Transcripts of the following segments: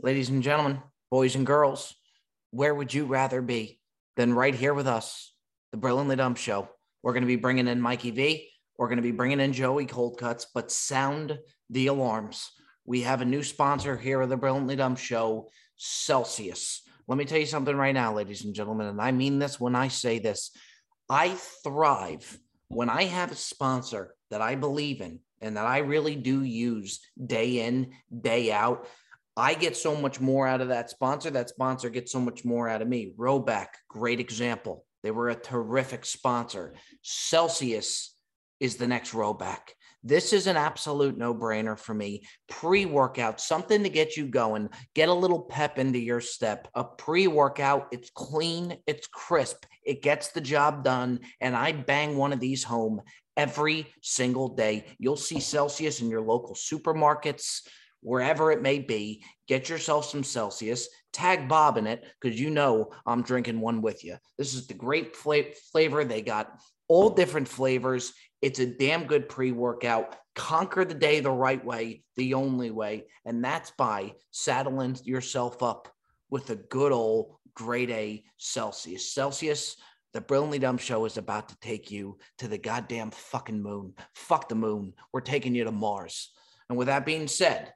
ladies and gentlemen, boys and girls, where would you rather be than right here with us, the Brilliantly Dumb Show? We're going to be bringing in Mikey V. We're going to be bringing in Joey Cold Cuts, but sound the alarms. We have a new sponsor here of the Brilliantly Dumb Show, Celsius. Let me tell you something right now, ladies and gentlemen, and I mean this when I say this. I thrive when I have a sponsor that I believe in and that I really do use day in, day out. I get so much more out of that sponsor. That sponsor gets so much more out of me. Rhoback, great example. They were a terrific sponsor. Celsius is the next Rhoback. This is an absolute no brainer for me. Pre workout, something to get you going, get a little pep into your step. A pre workout, it's clean, it's crisp, it gets the job done. And I bang one of these home every single day. You'll see Celsius in your local supermarkets, wherever it may be. Get yourself some Celsius, tag Bob in it because you know I'm drinking one with you. This is the great fla- flavor. They got all different flavors. It's a damn good pre workout. Conquer the day the right way, the only way. And that's by saddling yourself up with a good old grade A Celsius. Celsius, the Brilliantly Dumb Show is about to take you to the goddamn fucking moon. Fuck the moon. We're taking you to Mars. And with that being said,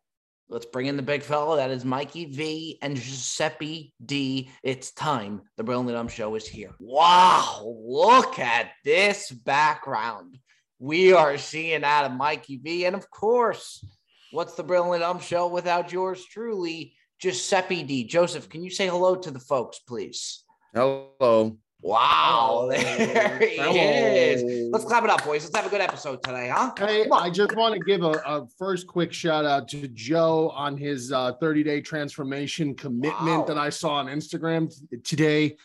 Let's bring in the big fella. That is Mikey V and Giuseppe D. It's time. The Brilliant Dumb Show is here. Wow, look at this background. We are seeing out of Mikey V. And of course, what's the Brilliant Dumb Show without yours truly, Giuseppe D. Joseph, can you say hello to the folks, please? Hello. Wow, there he is. Let's clap it up, boys. Let's have a good episode today, huh? Hey, I just want to give a, a first quick shout out to Joe on his uh, 30 day transformation commitment Wow. that I saw on Instagram t- today.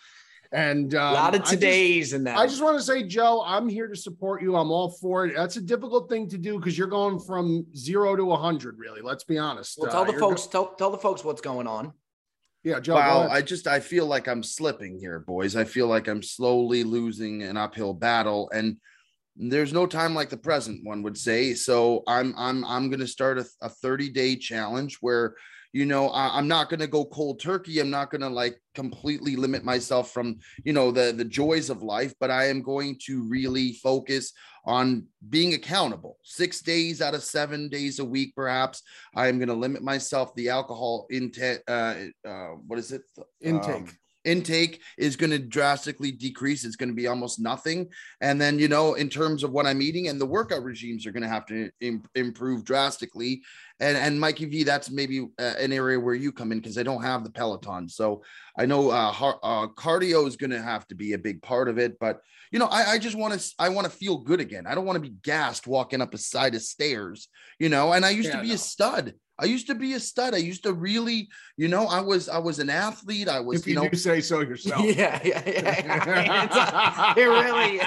And A um, lot of today's in that. I just want to say, Joe, I'm here to support you. I'm all for it. That's a difficult thing to do because you're going from zero to 100, really. Let's be honest. Well, Uh, tell the you're go- folks, tell, tell the folks what's going on. Yeah, Joe. Wow. I just I feel like I'm slipping here, boys. I feel like I'm slowly losing an uphill battle, and there's no time like the present, one would say. So I'm I'm I'm gonna start a, a 30 day challenge where you know I, I'm not gonna go cold turkey. I'm not gonna like completely limit myself from you know the the joys of life, but I am going to really focus on being accountable. Six days out of seven days a week, perhaps. I am going to limit myself the alcohol intake. Uh, uh, what is it? Intake. Um, intake is going to drastically decrease. It's going to be almost nothing. And then, you know, in terms of what I'm eating and the workout regimes are going to have to im- improve drastically. And, and Mikey V, that's maybe uh, an area where you come in because I don't have the Peloton. So I know uh, har- uh, cardio is going to have to be a big part of it. But, you know, I, I just want to, I want to feel good again. I don't want to be gassed walking up a side of stairs, you know, and I used Yeah, to be no. a stud. I used to be a stud. I used to really, you know, I was, I was an athlete. I was, if you you know, do say so yourself. Yeah, yeah, yeah. It's, it really,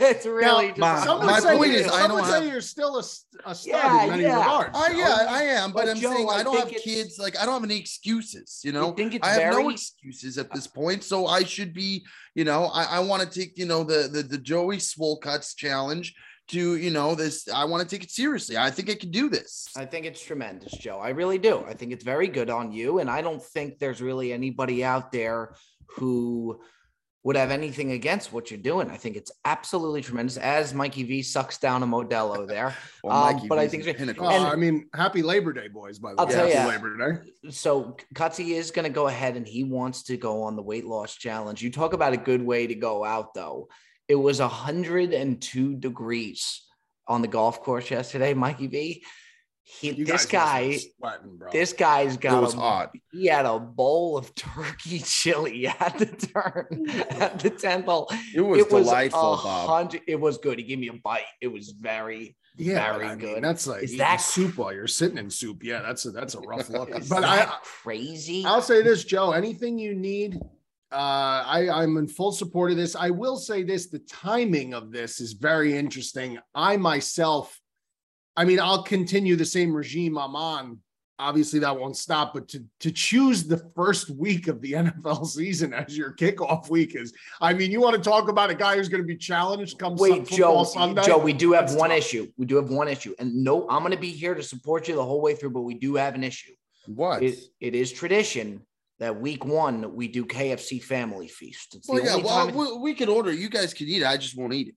it's really just. my- Some my say, point you- is, I some don't would say have- you're still a stud Yeah, in many yeah. regards. Oh Joe. yeah, I am, but, But I'm Joe, saying I I don't have kids. Like I don't have any excuses. You know, I think it's I have no excuses at this point. So I should be, you know, I, I want to take, you know, the the the Joey Swole Cuts challenge to, you know, this. I want to take it seriously. I think I can do this. I think it's tremendous, Joe. I really do. I think it's very good on you. And I don't think there's really anybody out there who would have anything against what you're doing. I think it's absolutely tremendous. As Mikey V sucks down a Modelo there. Well, Um, Mikey but I think the it's- pinnacle. And- I mean, happy Labor Day, boys, by the I'll way. tell Happy ya. Labor Day. So Cutsy is going to go ahead and he wants to go on the weight loss challenge. You talk about a good way to go out, though. It was 102 degrees on the golf course yesterday, Mikey V. He, You this guy, must have been sweating, bro. this guy's it got was a hot. he had a bowl of turkey chili at the turn at the tenth hole. It was it was delightful, a Bob. It was good. He gave me a bite. It was very. yeah, very but I mean, good. that's like Is that- soup while you're sitting in soup. Yeah, that's a that's a rough look. Is but that I, crazy. I'll say this, Joe. Anything you need, uh, I, I'm in full support of this. I will say this: the timing of this is very interesting. I myself, I mean, I'll continue the same regime I'm on. Obviously, that won't stop. But to to choose the first week of the NFL season as your kickoff week is, I mean, you want to talk about a guy who's going to be challenged come Wait, Joe. Sunday? Joe, we do have That's one tough. issue. We do have one issue, and no, I'm going to be here to support you the whole way through. But we do have an issue. What? It, it is tradition that week one we do KFC Family Feast. It's the well, yeah. only Well, time. we, we could order. You guys can eat it. I just won't eat it.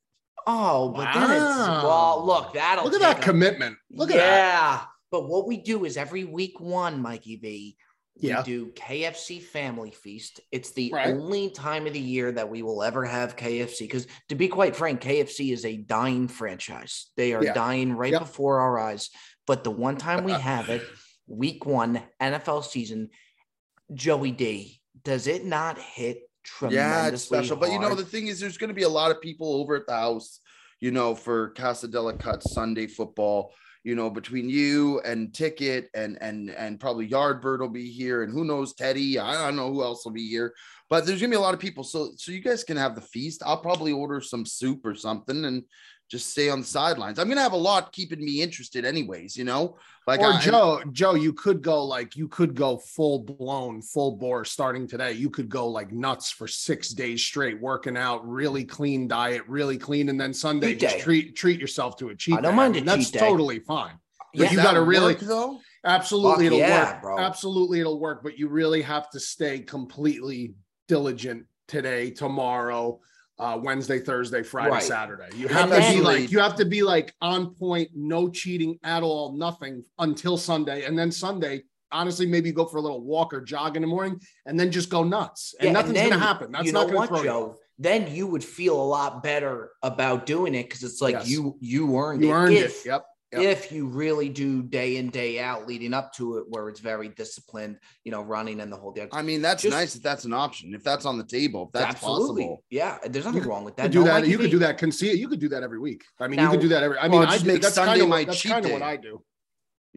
oh, but then it's Wow. well. Look, that'll Look at that a- commitment. Look yeah. at that. But what we do is every week one, Mikey V, we Yeah. do KFC Family Feast. It's the Right. only time of the year that we will ever have KFC. Because to be quite frank, KFC is a dying franchise. They are Yeah. dying right Yep. before our eyes. But the one time we have it, week one, NFL season, Joey D, does it not hit tremendously Yeah, it's special. But you know, the thing is, there's going to be a lot of people over at the house, you know, for Casa Della Cut Sunday football. You know, between you and Ticket and and and probably Yardbird will be here, and who knows Teddy. I don't know who else will be here, but there's gonna be a lot of people. So so you guys can have the feast. I'll probably order some soup or something and just stay on the sidelines. I'm gonna have a lot keeping me interested, anyways. You know, like or I- Joe, Joe, you could go like you could go full blown, full bore starting today. You could go like nuts for six days straight, working out, really clean diet, really clean, and then Sunday just treat treat yourself to a cheat. I don't day. mind a mean, that's cheat day. totally fine. Yeah. But you got to really, work, though. absolutely, Fuck it'll yeah, work. bro. Absolutely, it'll work. But you really have to stay completely diligent today, tomorrow. Uh, Wednesday, Thursday, Friday, Right. Saturday. You And have to be like you have to be like on point, no cheating at all, nothing until Sunday, and then Sunday. Honestly, maybe go for a little walk or jog in the morning, and then just go nuts. And Yeah, nothing's then gonna happen. That's you not gonna what, throw Joe? off. Then you would feel a lot better about doing it because it's like Yes. you you earned You it. earned if, it. Yep. Yep. If you really do day in day out leading up to it, where it's very disciplined, you know, running and the whole deal. I mean, that's Just- nice if that's an option. If that's on the table, if that's Absolutely, possible. yeah. There's nothing wrong with You that. could do that. You could do that. Concede. You could do that every week. I mean, Now- you could do that every. I Well, mean, I just do, make that's Sunday kind of my that's cheat kind of what. I do.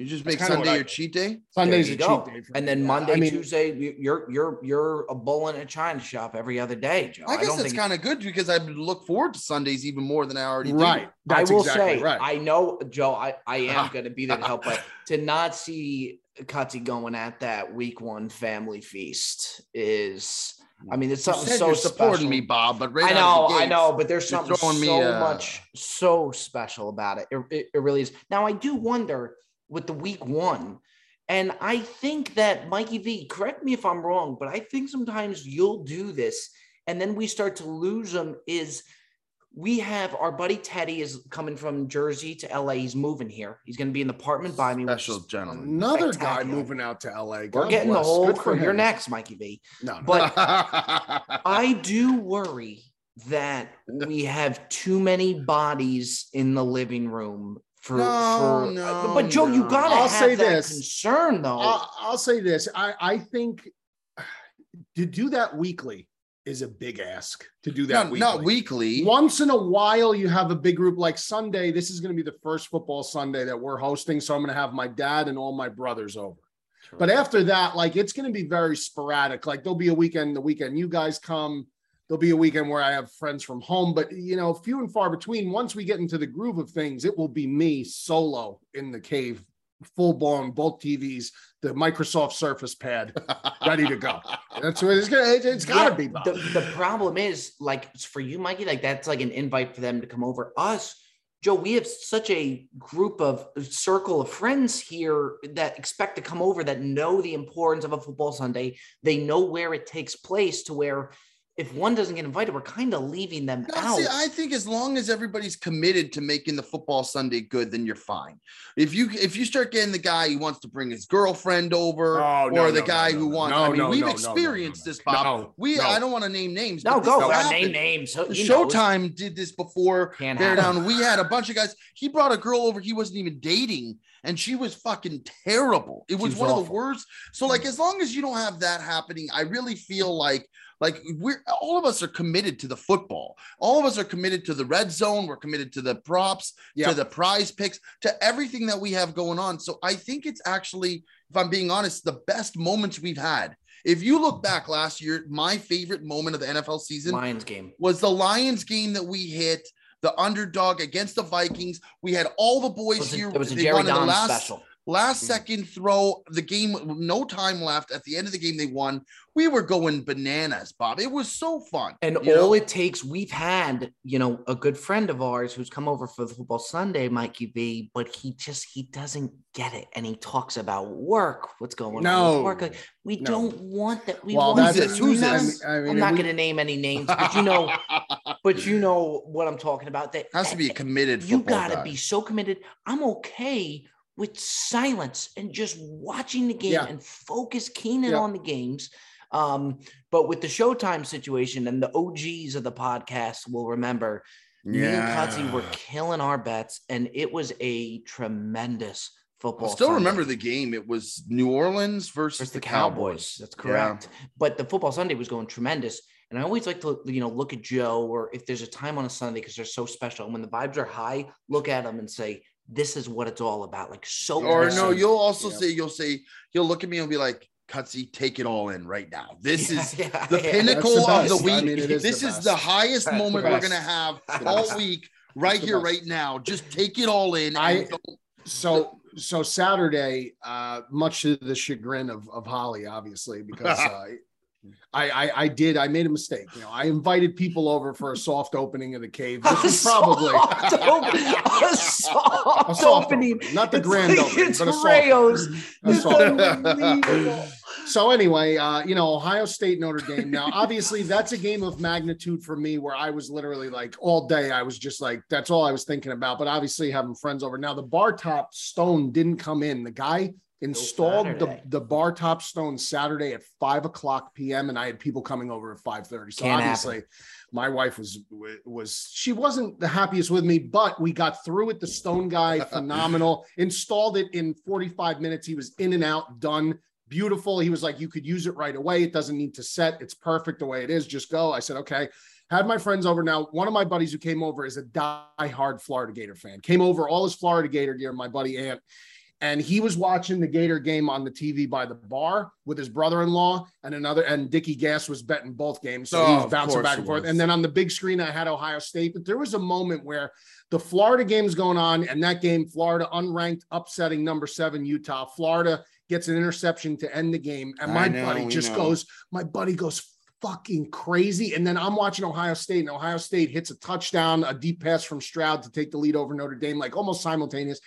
You just make Sunday I your do. cheat day. Sunday's you a go. cheat day. for And me. then Monday, I mean, Tuesday, you- you're you're you're a bull in a china shop every other day, Joe. I guess don't that's think- kind of good because I look forward to Sundays even more than I already right. do. That's I will exactly say, right. I know, Joe, I, I am going to be there to help, but to not see Cutsy going at that week one family feast is, I mean, it's You something said so you're supporting special. me, Bob, but right I out know, of the I know, but there's something so me, uh, much, so special about it. It, it. it really is. Now, I do wonder with the week one, and I think that Mikey V, correct me if I'm wrong, but I think sometimes you'll do this, and then we start to lose them. Is we have our buddy Teddy is coming from Jersey to LA. He's moving here. He's going to be in the apartment by me. Special gentleman. Another guy moving out to LA. We're God getting the bless. whole Good for crew. You're him. next, Mikey V. No, no. But I do worry that we have too many bodies in the living room for. No, for uh, no, but Joe, you gotta I'll have say that this. concern though. I'll, I'll say this. I, I think to do that weekly is a big ask. To do that not, weekly. not weekly. Once in a while, you have a big group like Sunday. This is going to be the first football Sunday that we're hosting. So I'm going to have my dad and all my brothers over. But after that, like it's going to be very sporadic. Like there'll be a weekend, the weekend you guys come. There'll be a weekend where I have friends from home, but you know, few and far between. Once we get into the groove of things, it will be me solo in the cave, full blown, both TVs, the Microsoft Surface Pad, ready to go. That's what it's gonna. It, has got to Yeah, be. The, the problem is, like, for you, Mikey, like that's like an invite for them to come over. Us, Joe, we have such a group of uh, circle of friends here that expect to come over that know the importance of a football Sunday. They know where it takes place to where if one doesn't get invited, we're kind of leaving them No, out. see, I think as long as everybody's committed to making the football Sunday good, then you're fine. If you if you start getting the guy who wants to bring his girlfriend over, Oh, or no, the no, guy no, who no, wants, no, I mean, no, we've no, no, no, experienced no, this, Bob. no, we no. I don't want to name names. no, go. has Uh, name names. So, he knows. Showtime did this before. Can't Bear happen. down. We had a bunch of guys. He brought a girl over he wasn't even dating, and she was fucking terrible. It was was one of the worst. So, like, as long as you don't have that happening, I really feel like like we're all of us are committed to the football. All of us are committed to the red zone. We're committed to the props, Yeah. to the prize picks, to everything that we have going on. So I think it's actually, if I'm being honest, the best moments we've had. If you look back last year, my favorite moment of the NFL season Lions game. was the Lions game that we hit, the underdog against the Vikings. We had all the boys It a, here. it was a Jerry won in the Don special. Last Mm. second throw, the game, no time left. At the end of the game, they won. We were going bananas, Bob. It was so fun. And all know? it takes, we've had, you know, a good friend of ours who's come over for the football Sunday, Mikey V, but he just he doesn't get it. And he talks about work, what's going on No. with work. Like, we No. don't want that. We Well, want this? Who's this? mean- I mean, I'm not we- gonna name any names, but you know, but you know what I'm talking about. That has to be a committed you gotta guy. be so committed. I'm okay with silence and just watching the game Yeah. and focus Keenan Yeah. on the games. Um, but with the Showtime situation and the OGs of the podcast will remember me and Cutsy were killing our bets, and it was a tremendous I football. still Sunday remember the game. It was New Orleans versus, versus the, Cowboys. Cowboys. That's Yeah. correct. But the football Sunday was going tremendous. And I always like to, you know, look at Joe or if there's a time on a Sunday because they're so special. And when the vibes are high, look at them and say, this is what it's all about. Like so. Or Yeah. no, you'll also Yeah. say, you'll say, you'll look at me and be like, Cutsy, take it all in right now. This Yeah, is yeah, the yeah. pinnacle the of the week. I mean, it is this the is the highest That's the moment we're gonna have all week, right the here, best. right now. Just take it all in. I- and don't- so so Saturday, uh, much to the chagrin of, of Holly, obviously, because uh, I, I I did I made a mistake. You know, I invited people over for a soft opening of the cave, which was probably soft opening. a soft, a soft opening. opening, not the It's grand like opening, it's but a soft Rayo's. opening. A soft So anyway, uh, you know, Ohio State Notre Dame. Now, obviously, that's a game of magnitude for me where I was literally like all day. I was just like, that's all I was thinking about. But obviously, having friends over. Now, the bar top stone didn't come in. The guy installed the, Saturday. the bar top stone Saturday at five o'clock p.m. and I had people coming over at five thirty. So Can't obviously, my wife was was she wasn't the happiest with me, but we got through it. The stone guy, phenomenal. Installed it in forty five minutes. He was in and out, done beautiful. He was like, you could use it right away. It doesn't need to set. It's perfect the way it is. Just go. I said, okay. Had my friends over. Now, one of my buddies who came over is a die-hard Florida Gator fan. Came over all his Florida Gator gear, my buddy Ant. And he was watching the Gator game on the TV by the bar with his brother-in-law and another, and Dickie Gas was betting both games. So he Oh, was bouncing back and forth. And then on the big screen, I had Ohio State. But there was a moment where the Florida game's going on, and that game, Florida unranked, upsetting number seven Utah. Florida gets an interception to end the game, and my know, buddy just know. goes, my buddy goes fucking crazy. And then I'm watching Ohio State, and Ohio State hits a touchdown, a deep pass from Stroud to take the lead over Notre Dame, like almost simultaneous.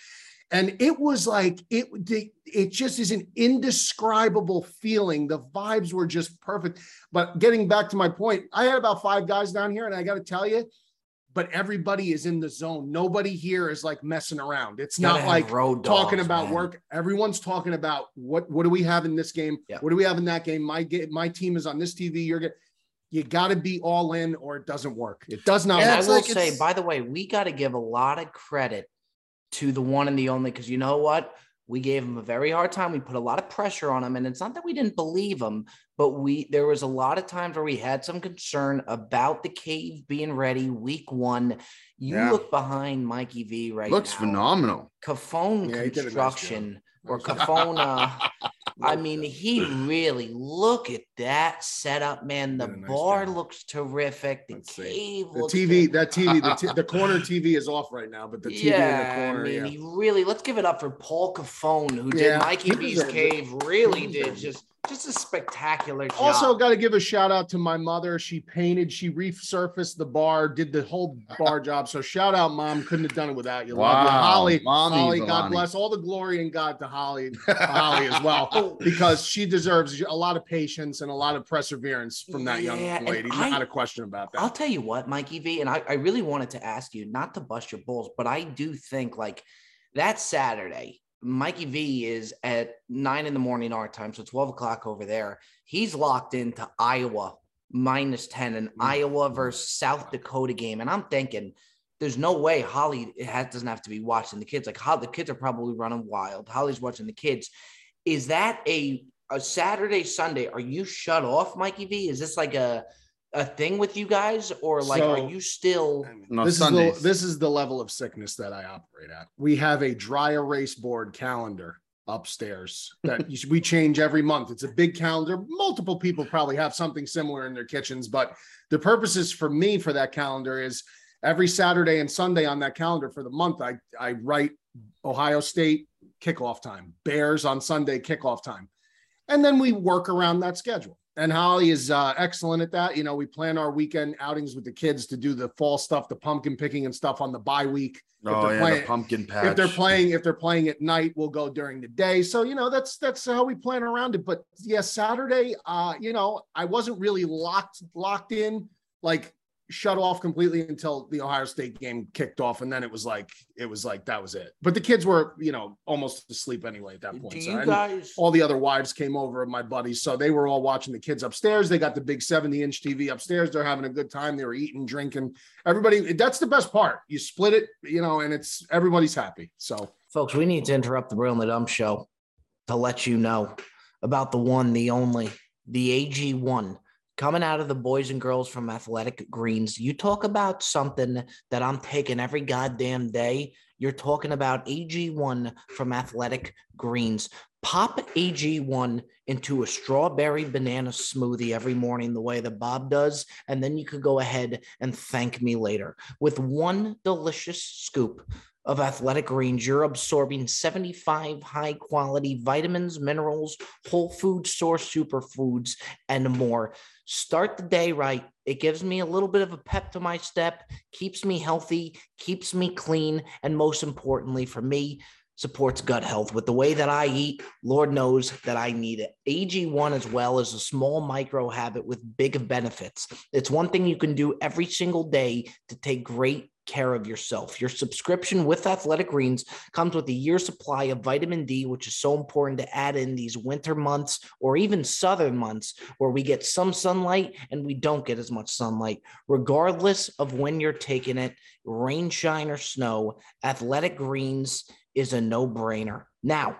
And it was like it it just is an indescribable feeling. The vibes were just perfect. But getting back to my point, I had about five guys down here, and I got to tell you, but everybody is in the zone. Nobody here is like messing around. It's not like road talking about man. work. Everyone's talking about what what do we have in this game? Yeah. What do we have in that game? My game, my team is on this TV. You're get you got to be all in, or it doesn't work. It does not. And Yeah, I work. it's will like say, by the way, we got to give a lot of credit to the one and the only because you know what? We gave him a very hard time. We put a lot of pressure on him, and it's not that we didn't believe him, but we there was a lot of times where we had some concern about the cave being ready week one. You Yeah. look behind Mikey V right looks now. phenomenal. Cafone Yeah, nice construction or Cafone. Uh, I mean, he really look at that setup, man. The nice bar job. looks terrific. The Let's cave the looks TV, that TV, the, t- the corner TV is off right now, but the TV yeah, in the corner. I mean, yeah. he really. Let's give it up for Paul Cafone, who Yeah, did Mikey V's. Cave. Really did just just a spectacular job. Also, got to give a shout out to my mother. She painted, she resurfaced the bar, did the whole bar job. So shout out, mom. Couldn't have done it without you. Love you. Wow. Holly, Mommy Holly, God bless all the glory and God to Holly, to Holly as well, oh. because she deserves a lot of patience and a lot of perseverance from that Yeah, young lady. I- Not a question about that. I'll tell you what, Mikey V, and I, I really wanted to ask you not to bust your balls, but I do think like that Saturday, Mikey V is at nine in the morning our time, so 12 o'clock over there. He's locked into Iowa minus 10, an Mm. Iowa versus South Dakota game. And I'm thinking, there's no way Holly has, doesn't have to be watching the kids. Like how the kids are probably running wild. Holly's watching the kids. Is that a a Saturday, Sunday? Are you shut off, Mikey V? Is this like a a thing with you guys, or like So- are you still? No, this Sundays. is the this is the level of sickness that I operate at. We have a dry erase board calendar upstairs that you- we change every month. It's a big calendar. Multiple people probably have something similar in their kitchens, but the purposes for me for that calendar is every Saturday and Sunday on that calendar for the month. I I write Ohio State, kickoff time, Bears on Sunday kickoff time. And then we work around that schedule. And Holly is uh, excellent at that. You know, we plan our weekend outings with the kids to do the fall stuff, the pumpkin picking and stuff on the bye week. oh yeah, playing- the pumpkin patch. If they're playing, if they're playing at night, we'll go during the day. So you know, that's that's how we plan around it. But yeah, Saturday, uh, you know, I wasn't really locked locked in, like shut off completely until the Ohio State game kicked off, and then it was like it was like that was it. But the kids were, you know, almost asleep anyway at that point. So- guys? all the other wives came over of my buddies, so they were all watching the kids upstairs. They got the big 70 inch TV upstairs. They're having a good time. They were eating, drinking. Everybody, that's the best part. You split it, you know, and it's everybody's happy. So Folks, we need to interrupt the Brilliantly Dumb show to let you know about the one, the only, the AG1 coming out of the boys and girls from Athletic Greens. You talk about something that I'm taking every goddamn day. You're talking about AG1 from Athletic Greens. Pop AG1 into a strawberry banana smoothie every morning, the way that Bob does. And then you could go ahead and thank me later with one delicious scoop of athletic greens, you're absorbing 75 high quality vitamins, minerals, whole food source superfoods, and more. Start the day right. It gives me a little bit of a pep to my step, keeps me healthy, keeps me clean, and most importantly for me, supports gut health. With the way that I eat, Lord knows that I need it. AG1 as well is a small micro habit with big benefits. It's one thing you can do every single day to take great care of yourself. Your subscription with Athletic Greens comes with a year supply of vitamin D, which is so important to add in these winter months or even southern months where we get some sunlight and we don't get as much sunlight. Regardless of when you're taking it, rain, shine, or snow, Athletic Greens is a no brainer. Now,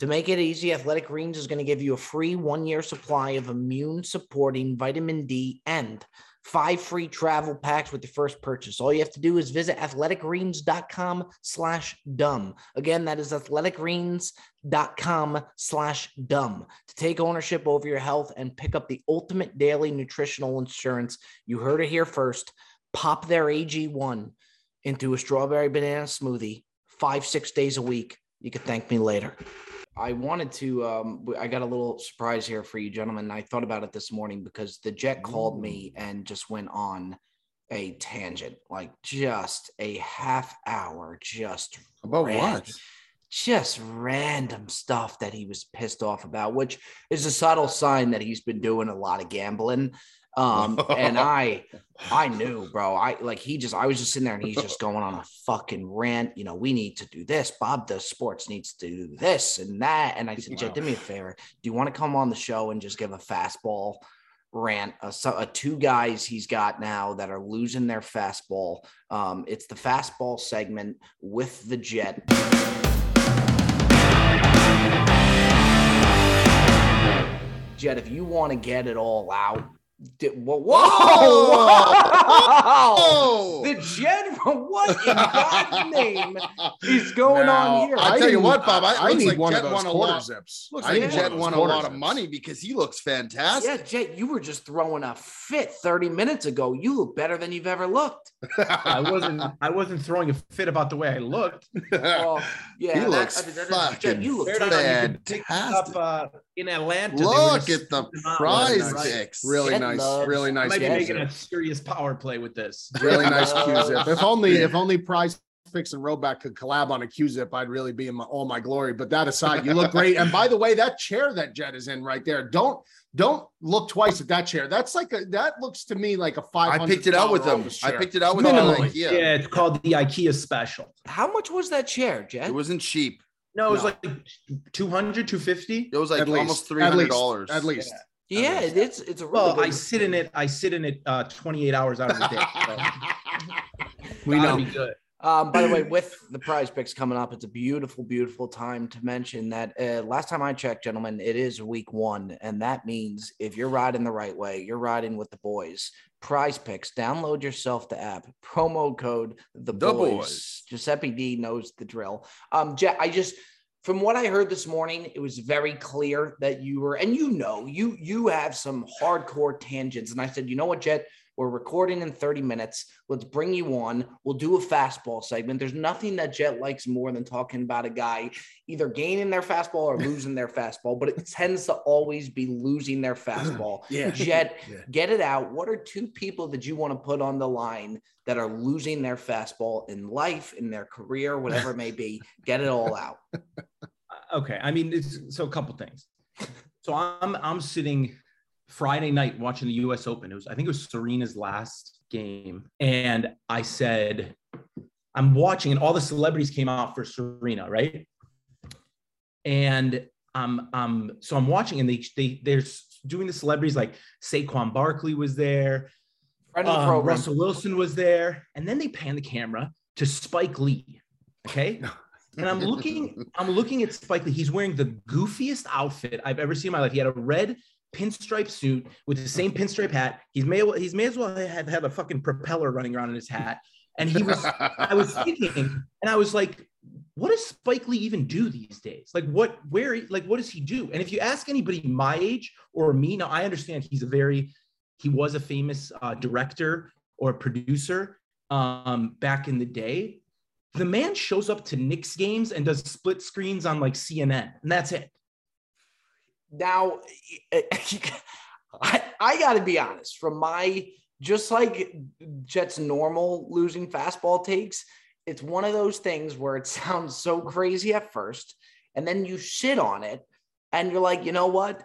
to make it easy, Athletic Greens is going to give you a free one year supply of immune supporting vitamin D and five free travel packs with your first purchase. All you have to do is visit athleticgreens.com slash dumb. Again, that is athleticgreens.com slash dumb to take ownership over your health and pick up the ultimate daily nutritional insurance. You heard it here first. Pop their AG1 into a strawberry banana smoothie five, six days a week. You can thank me later. I wanted to. Um, I got a little surprise here for you, gentlemen. I thought about it this morning because the Jet called me and just went on a tangent, like just a half hour, just About ran- what? Just random stuff that he was pissed off about, which is a subtle sign that he's been doing a lot of gambling. Um, and I, I knew, bro. I like he just, I was just sitting there and he's just going on a fucking rant. You know, we need to do this. Bob does sports needs to do this and that. And I said, Jet, Wow. do me a favor. Do you want to come on the show and just give a fastball rant? A, a two guys he's got now that are losing their fastball. Um, it's the fastball segment with the Jet. Jet, if you want to get it all out, di- whoa, whoa, whoa, Oh, the general, what in God's name is going Now, on here? I'll tell you what, Bob, I- I looks need like one Jet of those won a quarter lot. zips. looks I like need Jet one of won a lot quarter of zips. money because he looks fantastic. Yeah, Jet, you were just throwing a fit 30 minutes ago. You look better than you've ever looked. I wasn't I wasn't throwing a fit about the way I looked. Oh, yeah, he that- looks I mean, that is- Jet, fucking you look Fair enough, you could pick fantastic. Up, uh, in Atlanta. Look at the scooping them prize picks. Really Jet nice, loves- really I nice. might be making a serious power play with this. really nice Uh, Q zip. If only, if only Prize Picks and Rhoback could collab on a Q zip, I'd really be in my, all my glory. But that aside, you look great. And by the way, that chair that Jet is in right there, don't don't look twice at that chair. That's like a that looks to me like a five. I picked it out with them. I picked it out with them. Minimally. Yeah. yeah. it's called the IKEA special. How much was that chair, Jet? It wasn't cheap. No, it was No. like 200, 250. It was like At least. almost three At least. dollars. At least. yeah, least. it's it's a really Well, I sit in it. I sit in it uh, 28 hours out of the day. So We know. be good. Um, by the way, with the prize picks coming up, it's a beautiful, beautiful time to mention that uh, last time I checked, gentlemen, it is week one. And that means if you're riding the right way, you're riding with the boys. Prize picks, download yourself the app, promo code the, The boys. boys. Giuseppe D knows the drill. Um, Jet, I just, from what I heard this morning, it was very clear that you were, and you know, you you have some hardcore tangents. And I said, you know what, Jet, We're recording in 30 minutes. Let's bring you on. We'll do a fastball segment. There's nothing that Jet likes more than talking about a guy either gaining their fastball or losing their fastball, but it tends to always be losing their fastball. Yeah. Jet, Yeah. get it out. What are two people that you want to put on the line that are losing their fastball in life, in their career, whatever it may be? Get it all out. okay i mean it's so a couple things. So i'm i'm sitting friday night watching the us open. It was i think it was serena's last game. And i said i'm watching and all the celebrities came out for serena right? And um um so i'm watching and they they they're doing the celebrities like Saquon Barkley was there. Friend of the um. Russell Wilson was there, and then they pan the camera to Spike Lee. Okay, and I'm looking, I'm looking at Spike Lee. He's wearing the goofiest outfit I've ever seen in my life. He had a red pinstripe suit with the same pinstripe hat. He's may he's may as well have had a fucking propeller running around in his hat. And he was, I was thinking, and I was like, what does Spike Lee even do these days? Like, what, where, like, what does he do? And if you ask anybody my age or me, now I understand he's a very, he was a famous uh, director or producer um, back in the day. The man shows up to Knicks games and does split screens on like CNN, and that's it. now eh, I, I got to be honest from my just like Jets normal losing fastball takes it's one of those things where it sounds so crazy at first and then you sit on it and you're like you know what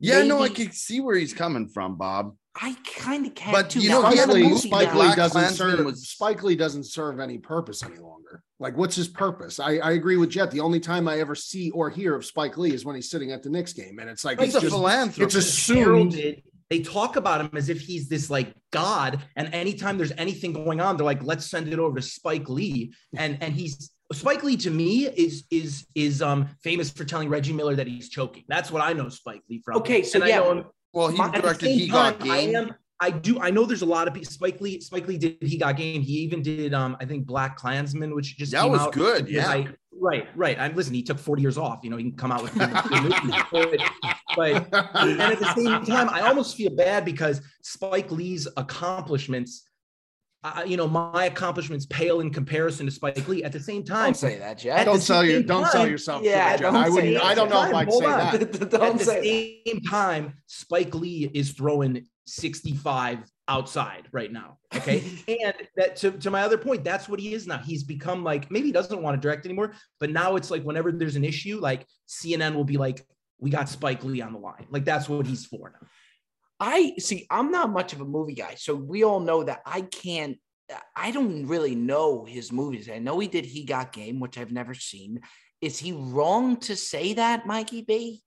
Yeah, no, I can see where he's coming from, Bob. I kind of can't. But, too. you know, I'm he had not a a Spike Lee, Spike. Lee doesn't serve was- Spike Lee doesn't serve any purpose any longer. Like, what's his purpose? I, I agree with Jet. The only time I ever see or hear of Spike Lee is when he's sitting at the Knicks game, and it's like He's it's a just philanthropist. it's assumed. heralded. They talk about him as if he's this like god, and anytime there's anything going on, they're like, "Let's send it over to Spike Lee." And and he's Spike Lee to me is is is um famous for telling Reggie Miller that he's choking. That's what I know Spike Lee from. Okay, so And I yeah, know him- Well, he My- directed He Got time, I Game. am. I do. I know there's a lot of people. Spike Lee. Spike Lee did. He got game. He even did. Um, I think BlacKkKlansman, which just That came was out. good. Yeah. I, right. Right. I'm listen. He took 40 years off. You know, he can come out with movies. But, but and at the same time, I almost feel bad because Spike Lee's accomplishments. Uh, you know, my accomplishments pale in comparison to Spike Lee. At the same time, Don't say that, At Jet. don't sell you. same Don't sell yourself. yeah, short, Jet. I wouldn't. I don't know if I'd hold say on. that. Don't at the say that. same time, Spike Lee is throwing 65 outside right now. Okay. and that to, to my other point, that's what he is now. He's become like maybe he doesn't want to direct anymore, but now it's like whenever there's an issue, like CNN will be like, we got Spike Lee on the line. Like that's what he's for now. I see. I'm not much of a movie guy, so we all know that I can't. I don't really know his movies. I know he did He Got Game, which I've never seen. Is he wrong to say that, Mikey V?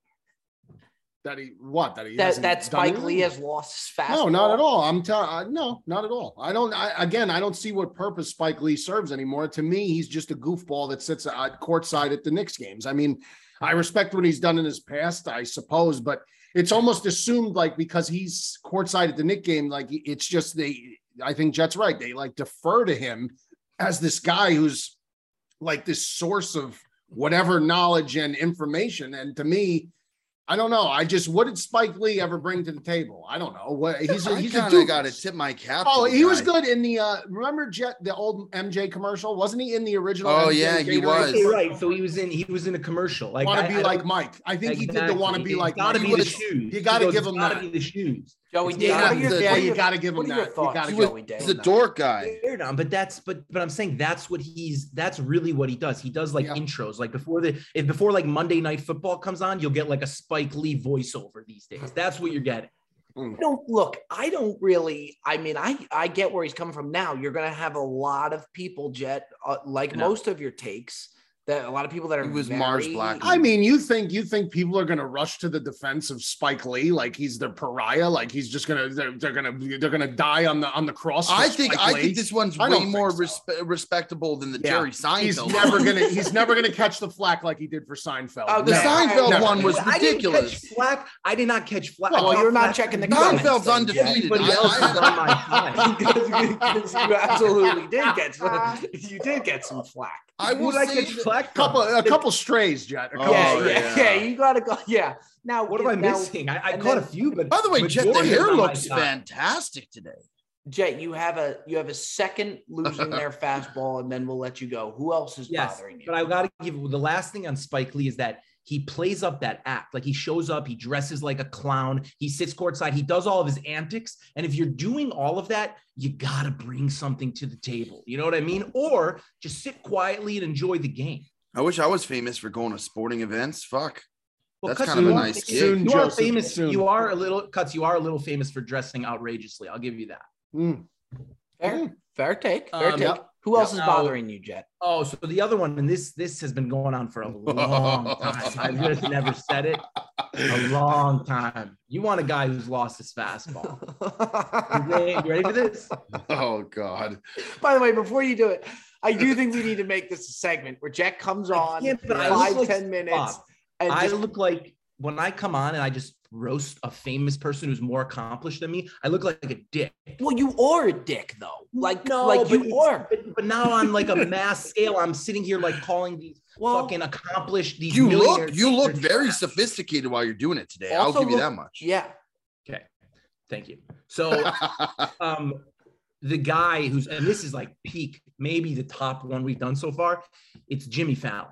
That he what? That he That that Spike? Lee has lost his fastball? No, not at all. I'm telling. Uh, no, not at all. I don't. I, again, I don't see what purpose Spike Lee serves anymore. To me, he's just a goofball that sits at courtside at the Knicks games. I mean, I respect what he's done in his past, I suppose, but it's almost assumed like because he's courtside at the Knick game, like it's just they. I think Jet's right. They like defer to him as this guy who's like this source of whatever knowledge and information. And to me, I don't know. I just what did Spike Lee ever bring to the table? I don't know. What he's a, I he's a kind of got to tip my cap. Oh, to the he was good in the uh remember Jet the old MJ commercial? Wasn't he in the original? Oh, MJ yeah, he was. Okay, right. So he was in he was in a commercial. Like want to be I like Mike. I think he did the want to be like It's gotta Mike. be the shoes. you gotta give him "It's gotta that." be the shoes. Joey It's D. gotta What are be your, the- yeah, you got to give what him are your that. You got to He give him that. He's a dork guy. Fair enough, but that's but but I'm saying that's what he's that's really what he does. He does like Yeah. intros. Like before the if before like Monday Night Football comes on, you'll get like a Spike Lee voiceover these days. That's what you're getting. I don't look. I don't really. I mean, I I get where he's coming from. Now you're going to have a lot of people, Jet, uh, like No. most of your takes. That a lot of people that are He was Mars Black. I mean, you think you think people are going to rush to the defense of Spike Lee like he's the pariah, like he's just gonna they're, they're gonna they're gonna die on the on the cross. I think Spike I Lee? think this one's I way more so. respe- respectable than the Yeah. Jerry Seinfeld. he's one. never gonna he's never gonna catch the flack like he did for Seinfeld. Oh, The Never. Seinfeld Never. one was I didn't catch ridiculous. flack. I did not catch flack. Well, I you're not checking the from comments. Seinfeld's then, undefeated. Everybody I- else is on my time. because you absolutely did get some, you did get some flack. I will Who say catch that- flack a couple a couple strays, Jet. A couple yeah, strays. yeah, yeah. yeah, You gotta go. Yeah. Now, What am I now- missing? I, I caught then- a few, but By the way, Jet, the hair of them I looks fantastic today. Jet, you have a you have a second losing their fastball, and then we'll let you go. Who else is Yes, bothering you? but I got to give the last thing on Spike Lee is that he plays up that act. Like he shows up, he dresses like a clown, he sits courtside, he does all of his antics. And if you're doing all of that, you got to bring something to the table. You know what I mean? Or just sit quietly and enjoy the game. I wish I was famous for going to sporting events. Fuck. That's Cuts, kind of you a are- nice gig. Soon, You are Joseph, famous. soon. You are a little cuts. You are a little famous for dressing outrageously. I'll give you that. Mm. fair, fair take. Fair Um, take. yep. Who else Yep. is Now- bothering you, Jet? Oh, so the other one, and this this has been going on for a long time. I've just never said it. A long time. You want a guy who's lost his fastball. You ready, you ready for this? Oh God. By the way, before you do it, I do think we need to make this a segment where Jet comes I on can't, but five, like- ten minutes Bob, and I just look like when I come on and I just roast a famous person who's more accomplished than me, I look like a dick. well, you are a dick though. Like No, like but you it's- are. But, but now on like a mass scale, I'm sitting here like calling these Well, fucking accomplished these You look you look very trash. sophisticated while you're doing it today. I'll Also give you that much. yeah. Okay, thank you. So um the guy who's and this is like peak, maybe the top one we've done so far. It's Jimmy Fallon.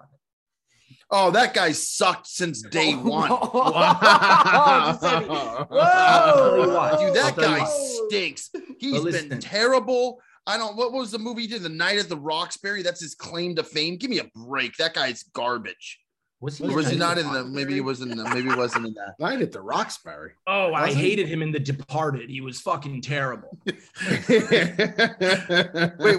Oh, that guy sucked since day one. Wow. I'll tell you what, Dude, that I'll tell you guy what. stinks. He's been terrible. I don't. What was the movie he did? The Night at the Roxbury. That's his claim to fame. Give me a break. That guy's garbage. Was he? Or was he not in the? Maybe he was in the. Maybe he wasn't in that. Night at the Roxbury. Oh, I Was he? hated him in The Departed. He was fucking terrible. Wait,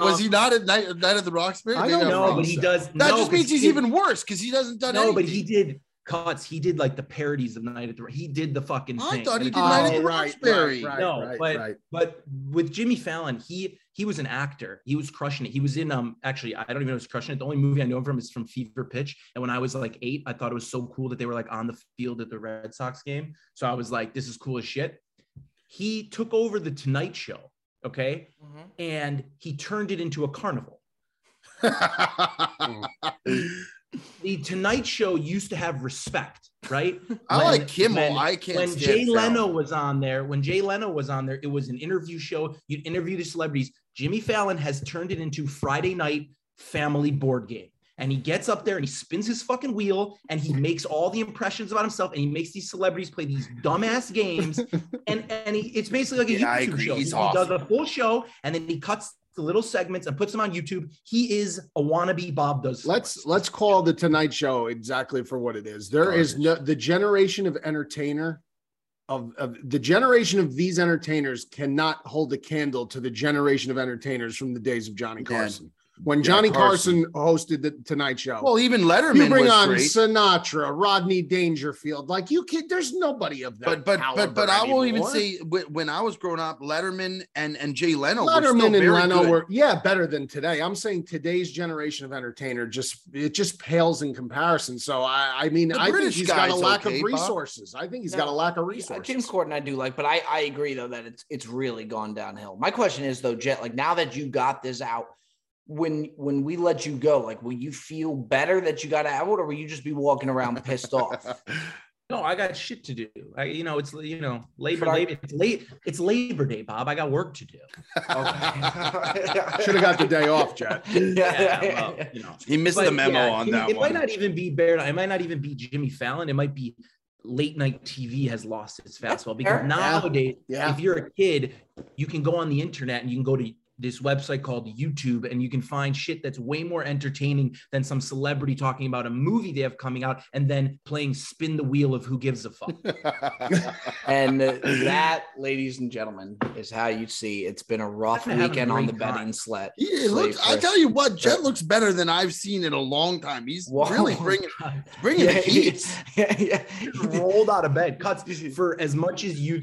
was he um, not at Night, Night at the Roxbury? I don't know, No, but he does. That no, just 'cause means he's did- even worse because he doesn't done No, anything. but he did cuts. He did like the parodies of Night at the. He did the fucking I thing. thought he did it- Night at the Oh, right, Roxbury. right, right, No, right, but- right. But with Jimmy Fallon, he he was an actor. He was crushing it. He was in um actually I don't even know if he was crushing it. The only movie I know of him is from Fever Pitch. And when I was like eight, I thought it was so cool that they were like on the field at the Red Sox game. So I was like, this is cool as shit. He took over the Tonight Show, okay, Mhm. and he turned it into a carnival. The Tonight Show used to have respect, right? I When- like Kimmel. when- I can't. when Jay Leno was on there, when Jay Leno was on there, it was an interview show. You'd interview the celebrities. Jimmy Fallon has turned it into Friday night family board game. And he gets up there and he spins his fucking wheel and he makes all the impressions about himself and he makes these celebrities play these dumbass games. And and he, it's basically like a Yeah, YouTube show. He's he, he does a full show and then he cuts the little segments and puts them on YouTube. He is a wannabe Bob does. let's let's call the Tonight Show exactly for what it is. There is no the generation of entertainer of, of the generation of these entertainers cannot hold a candle to the generation of entertainers from the days of Johnny. Carson. When Yeah, Johnny Carson. Carson. hosted the Tonight Show. Well, even Letterman you bring was on great. Sinatra, Rodney Dangerfield. Like you kid, there's nobody of that. But but but caliber but I will even say when I was growing up, Letterman and and Jay Leno were still Letterman and Leno good. were yeah better than today. I'm saying today's generation of entertainer just it just pales in comparison. So I I mean The I think he's got a lack okay, of Bob. resources. I think he's No, got a lack of Yeah, resources. James Corden, I do like, but I, I agree though that it's it's really gone downhill. My question is though, Jet, like now that you got this out, when when we let you go, like will you feel better that you got out, or will you just be walking around pissed off? No, I got shit to do. I, you know, it's you know, labor, But I- labor. It's late. It's Labor Day, Bob. I got work to do. Okay. should have got the day off, Jet. Yeah, well, you know. he missed But, the memo yeah, on it, that it one. might not even be Baird. It might not even be Jimmy Fallon. It might be late night TV has lost its fastball because fair. nowadays, Yeah. if you're a kid, you can go on the internet and you can go to this website called YouTube and you can find shit that's way more entertaining than some celebrity talking about a movie they have coming out and then playing spin the wheel of who gives a fuck. and uh, that, ladies and gentlemen, is how you see it's been a rough Having a weekend on the time. betting sled. He looks, I Slate tell you what, Jet looks better than I've seen in a long time. He's Whoa. really bringing bringing Yeah, the heat. yeah, yeah. rolled out of bed. Cuts for as much as you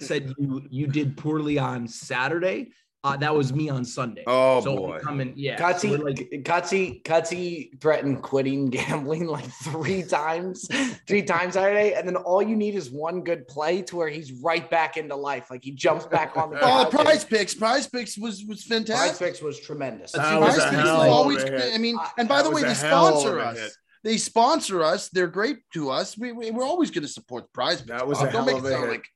said you you did poorly on Saturday. Uh, that was me on Sunday. Oh so boy. coming, yeah. so Cutsy, we're like, Cutsy, Cutsy threatened quitting gambling like three times, three times Saturday, and then all you need is one good play to where he's right back into life. Like he jumps back on the. Oh, couch prize picks. Prize picks was was fantastic. Prize. Picks was tremendous. That Prize was a Picks hell of a always hit. I mean, and by that the way, they a hell of sponsor us. hit. They sponsor us. They're great to us. We, we we're always going to support Prize Picks. That was Bob. a Don't hell of a hit. like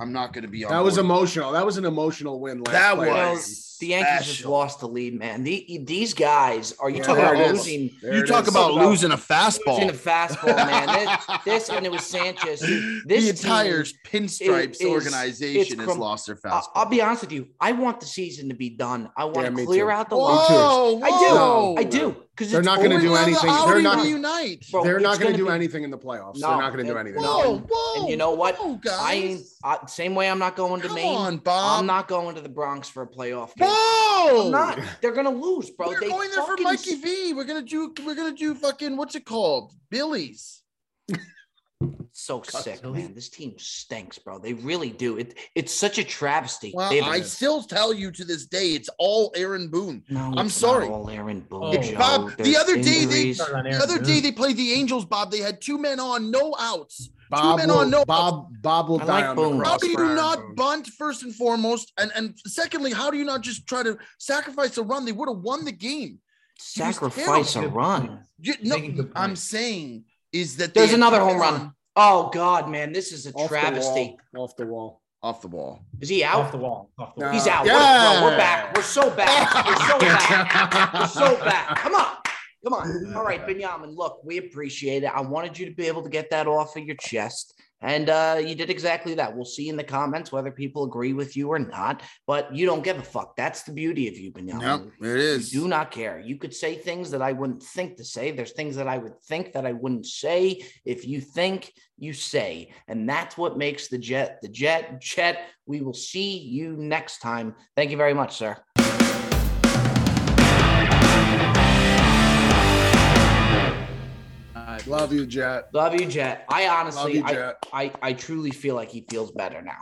I'm not going to be on. That was emotional. That was an emotional win. Last That play. was The Yankees just lost the lead, man. The, these guys are you Yeah, talk about losing You talk about About losing a fastball. losing a fastball. fastball, man. This, this and it was Sanchez. This the entire pinstripes is- organization it's has crum- lost their I'll, fastball. I'll be honest with you. I want the season to be done. I want Yeah, to clear too. out the Whoa, whoa, I do. I do because They're not gonna do anything. How They're do not- we reunite? Bro, They're not going to do be- anything in the playoffs. No, They're not going to do anything. no. Whoa, and- whoa, And you know what? whoa. I ain't I, same way. I'm not going to Come Maine. on, Bob. I'm not going to the Bronx for a playoff game. Whoa! I'm not. They're gonna lose, bro. We're they going there for Mikey V. We're gonna do. We're gonna do fucking. What's it called? Billy's. So Cut sick, Billy. man. This team stinks, bro. They really do. It it's such a travesty. Well, They've- I still tell you to this day, it's all Aaron Boone. no, I'm it's sorry. Not all Aaron Boone, Oh. Joe. Bob, the There's other day they- injuries. Not on The other Boone. day they played the Angels, Bob. They had two men on, no outs. Bob men will, on no- Bob, Bob will I die like on Boone. How do you for not Boone. bunt first and foremost? And and secondly, how do you not just try to sacrifice a run? They would have won the game. sacrifice a run. You, no, I'm saying is that There's another home men run. On- Oh God, man, this is a Off travesty. wall. Off the wall. off the wall. Is he off out? the wall. Off the wall. He's out. Yeah. We're, bro, we're back. We're so back. We're so back. We're so back. Come on. Come on. All right, Benjamin. Look, we appreciate it. I wanted you to be able to get that off of your chest. And uh, you did exactly that. We'll see in the comments whether people agree with you or not. But you don't give a fuck. That's the beauty of you, Benjamin. No, it You do not care. You could say things that I wouldn't think to say. There's things that I would think that I wouldn't say. If you think, you say. And that's what makes the jet the jet. Jet, we will see you next time. Thank you very much, sir. Love you, Jet. Love you, Jet. I honestly, you, I, Jet. I, I truly feel like he feels better now.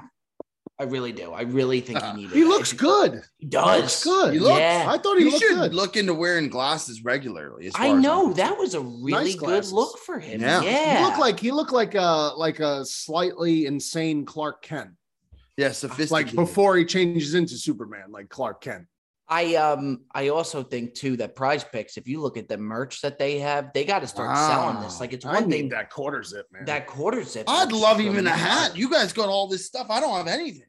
I really do. I really think he uh, needed He that. looks good. He does. looks good. He looks- yeah. I thought he You looked should good. look into wearing glasses regularly. As I know concerned. that was a really Nice good look for him. Yeah. Yeah. He looked like he looked like a like a slightly insane Clark Kent. Yeah, Like before he changes into Superman, like Clark Kent. I um I also think too that Prize Picks. If you look at the merch that they have, they got to start selling this. Like it's one need thing that that quarter zip, man. that quarter zip. I'd love even a hat. You guys got all this stuff. I don't have anything.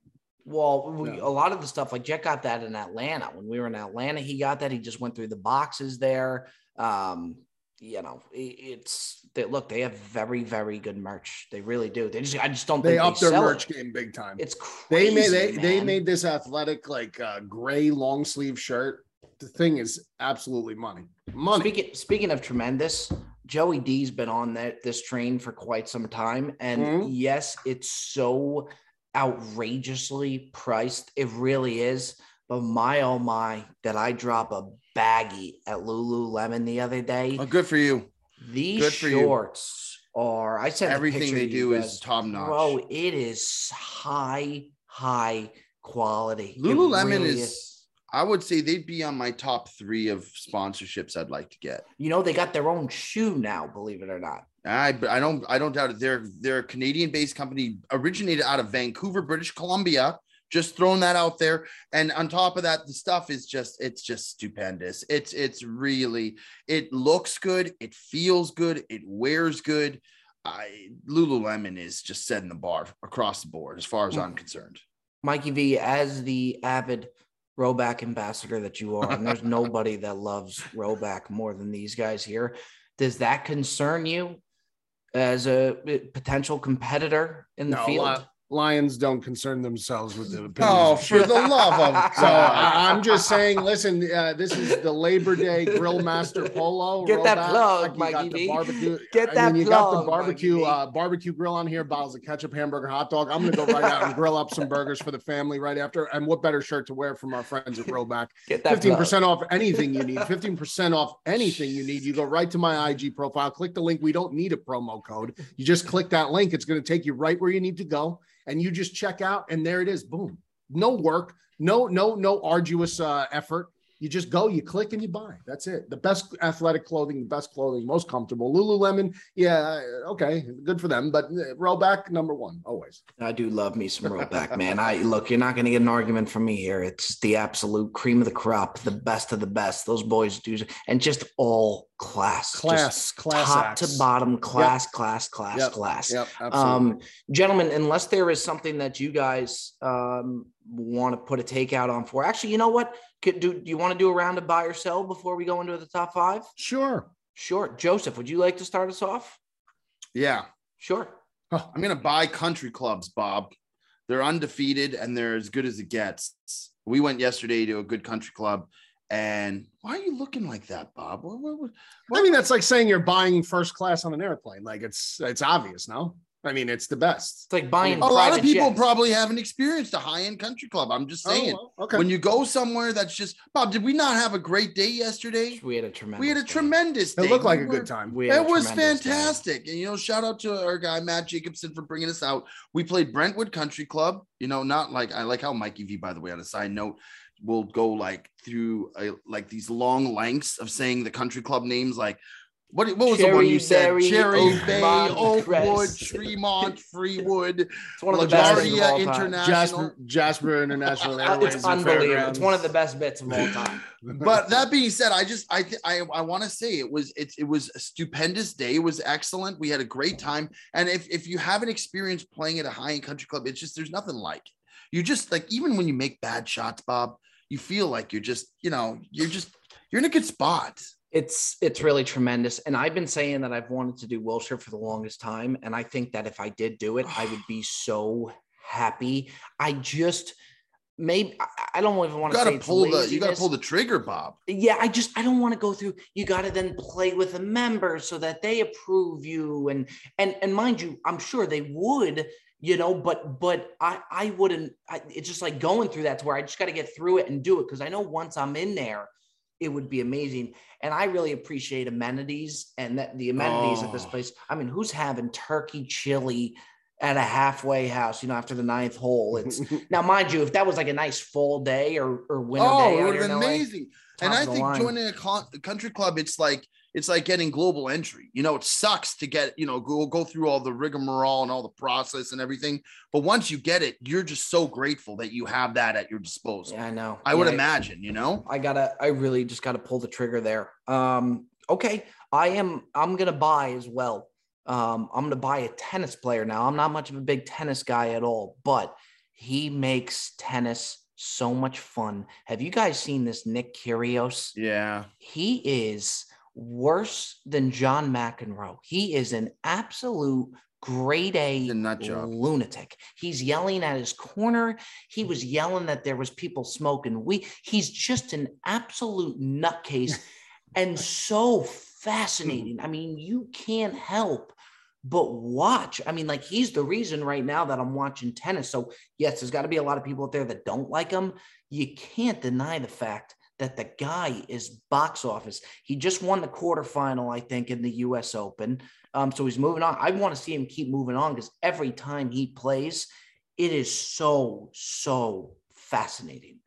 Well, we, Yeah. a lot of the stuff like Jet got that in Atlanta. When we were in Atlanta, he got that. He just went through the boxes there. Um, you know, it, it's they look. They have very very good merch. They really do. They just I just don't they think upped they their merch it. game big time. It's crazy, they made they, they made this athletic like uh, gray long sleeve shirt. The thing is absolutely money. Money. Speaking speaking of tremendous, Joey D's been on that this train for quite some time, and Mhm. yes, it's so outrageously priced. It really is. But my oh my, that I drop a baggie at Lululemon the other day. Oh, good for you. These good for you. shorts are. I said Everything they do is top notch. Bro, it is high high quality. Lululemon really is, I would say they'd be on my top three of sponsorships I'd like to get. You know they got their own shoe now. Believe it or not. I I don't I don't doubt it. They're they're a Canadian based company originated out of Vancouver, British Columbia. Just throwing that out there. And on top of that, the stuff is just it's just stupendous. It's it's really it looks good, it feels good, it wears good. I Lululemon is just setting the bar across the board as far as I'm concerned. Mikey V, as the avid Rhoback ambassador that you are, and there's nobody that loves Rhoback more than these guys here. Does that concern you as a uh, potential competitor in the No, field? Li- Lions don't concern themselves with the opinions. Oh, for the love of So I, I'm just saying, listen, uh, this is the Labor Day Grill Master Polo. Get that Rhoback. plug, you got the barbecue. Get I that mean, you got the barbecue uh, barbecue grill on here, bottles of ketchup, hamburger, hot dog. I'm gonna go right out and grill up some burgers for the family right after. And what better shirt to wear from our friends at Rhoback? Get that Fifteen plug. percent off anything you need. Fifteen percent off anything you need. You go right to my IG profile, click the link. We don't need a promo code. You just click that link. It's going to take you right where you need to go, and you just check out, and there it is. Boom. No work. No, no, no arduous uh, effort. You just go, you click, and you buy. That's it. The best athletic clothing, the best clothing, most comfortable. Lululemon, yeah, okay, good for them. But uh, Rhoback, number one, always. I do love me some Rhoback, man. I look, you're not going to get an argument from me here. It's the absolute cream of the crop, the best of the best. Those boys do, and just all class, class, just class, top acts. to bottom, class, Yep. class, class, Yep. class. Yep, absolutely. Um, gentlemen, unless there is something that you guys um, want to put a takeout on for, actually, you know what? Could do, do you want to do a round of buy or sell before we go into the top five? sure. Sure. Joseph, would you like to start us off? Yeah. Sure. I'm gonna buy country clubs, Bob. They're undefeated and they're as good as it gets. We went yesterday to a good country club, and why are you looking like that, Bob? What, what, what- I mean, that's like saying you're buying first class on an airplane. Like it's it's obvious, no? I mean, it's the best. It's like buying A lot of people jets. probably haven't experienced a high-end country club. I'm just oh, saying. Oh, well, okay. When you go somewhere that's just Bob, did we not have a great day yesterday? We had a tremendous. We had a tremendous day. it looked like We a were- good time. We had It a was tremendous day. fantastic. And, you know, shout out to our guy, Matt Jacobson, for bringing us out. We played Brentwood Country Club. You know, not like I like how Mikey V, by the way, on a side note, will go like through a, like these long lengths of saying the country club names. Like, what, what was the one you said? Berry, Cherry Oak, Bay, Oakwood, Crest. Tremont, Freewood, It's one of the best bits of LaGuardia all time. International. Jasper Jasper International uh, Airways. It's unbelievable. It's one of the best bits of all time. but that being said, I just I th- I, I want to say it was it, it was a stupendous day. It was excellent. We had a great time. And if if you haven't experienced playing at a high end country club, it's just there's nothing like it. You just like even when you make bad shots, Bob, you feel like you're just you know you're just you're in a good spot. It's it's really tremendous. And I've been saying that I've wanted to do Wilshire for the longest time. And I think that if I did do it, I would be so happy. I just maybe I- don't even want to say gotta pull the you gotta pull the trigger, Bob. yeah, I just I don't want to go through. You got to then play with a member so that they approve you, and and and mind you, I'm sure they would, you know, but but I I wouldn't. I, it's just like going through that to where I just got to get through it and do it because I know once I'm in there, it would be amazing. And I really appreciate amenities and that the amenities at this Oh. place. I mean, who's having turkey chili? At a halfway house, you know, after the ninth hole, it's now, mind you, if that was like a nice fall day or or winter Oh, day, it would have been LA, amazing. And I think line. joining a con- country club, it's like it's like getting global entry. You know, it sucks to get you know go go through all the rigmarole and all the process and everything. But once you get it, you're just so grateful that you have that at your disposal. Yeah, I know. I would Yeah, imagine. You know. I gotta. I really just gotta pull the trigger there. Um. Okay. I am. I'm gonna buy as well. Um. I'm gonna buy a tennis player now. I'm not much of a big tennis guy at all, but he makes tennis so much fun. Have you guys seen this Nick Kyrgios? Yeah. he is worse than John McEnroe. He is an absolute grade A He's nut job. lunatic. He's yelling at his corner. He was yelling that there was people smoking weed. He's just an absolute nutcase and so fascinating. I mean, you can't help but watch. I mean, like he's the reason right now that I'm watching tennis. So yes, there's got to be a lot of people out there that don't like him. You can't deny the fact that the guy is box office. He just won the quarterfinal, I think, in the US Open. Um, so he's moving on. I want to see him keep moving on because every time he plays, it is so, so fascinating.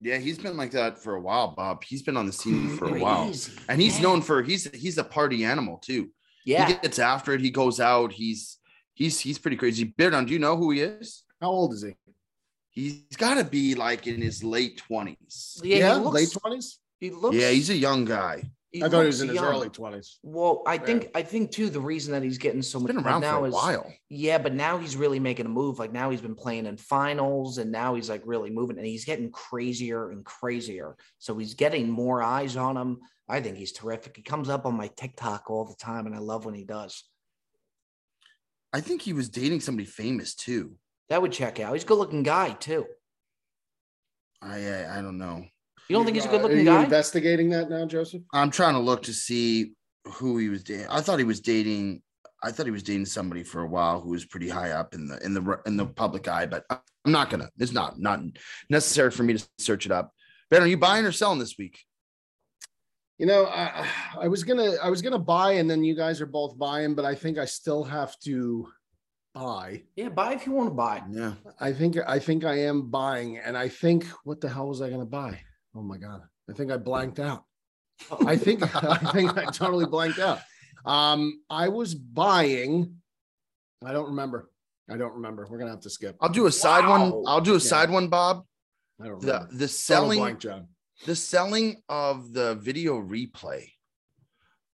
Yeah, he's been like that for a while, Bob. He's been on the scene for a while. And he's known for he's he's a party animal too. Yeah. He gets after it, he goes out, he's he's he's pretty crazy. Bear Down, do you know who he is? How old is he? He's got to be like in his late 20s. Yeah, he looks, late twenties. He looks. Yeah, he's a young guy. he I thought he was in his early twenties. Well, I think I think too the reason that he's getting so He's much been around now for a is while. yeah, but now he's really making a move. Like now he's been playing in finals, and now he's like really moving, and he's getting crazier and crazier. So he's getting more eyes on him. I think he's terrific. He comes up on my TikTok all the time, and I love when he does. I think he was dating somebody famous too. That would check out. He's a good looking guy too. I I, I don't know. You don't think he's a good looking you guy? investigating that now, Joseph? I'm trying to look to see who he was dating. I thought he was dating. I thought he was dating somebody for a while who was pretty high up in the in the in the public eye. But I'm not gonna. It's not not necessary for me to search it up. Ben, are you buying or selling this week? You know, I, I was gonna I was gonna buy, and then you guys are both buying, but I think I still have to buy. Yeah, buy if you want to buy. Yeah. I think I think I am buying, and I think what the hell was I going to buy? Oh my god! I think I blanked out. I think I think I totally blanked out. Um, I was buying. I don't remember. I don't remember. We're gonna have to skip. I'll do a side one. I'll do a Yeah. side one, Bob. I don't The remember. the Total selling blank, John. the selling of the video replay,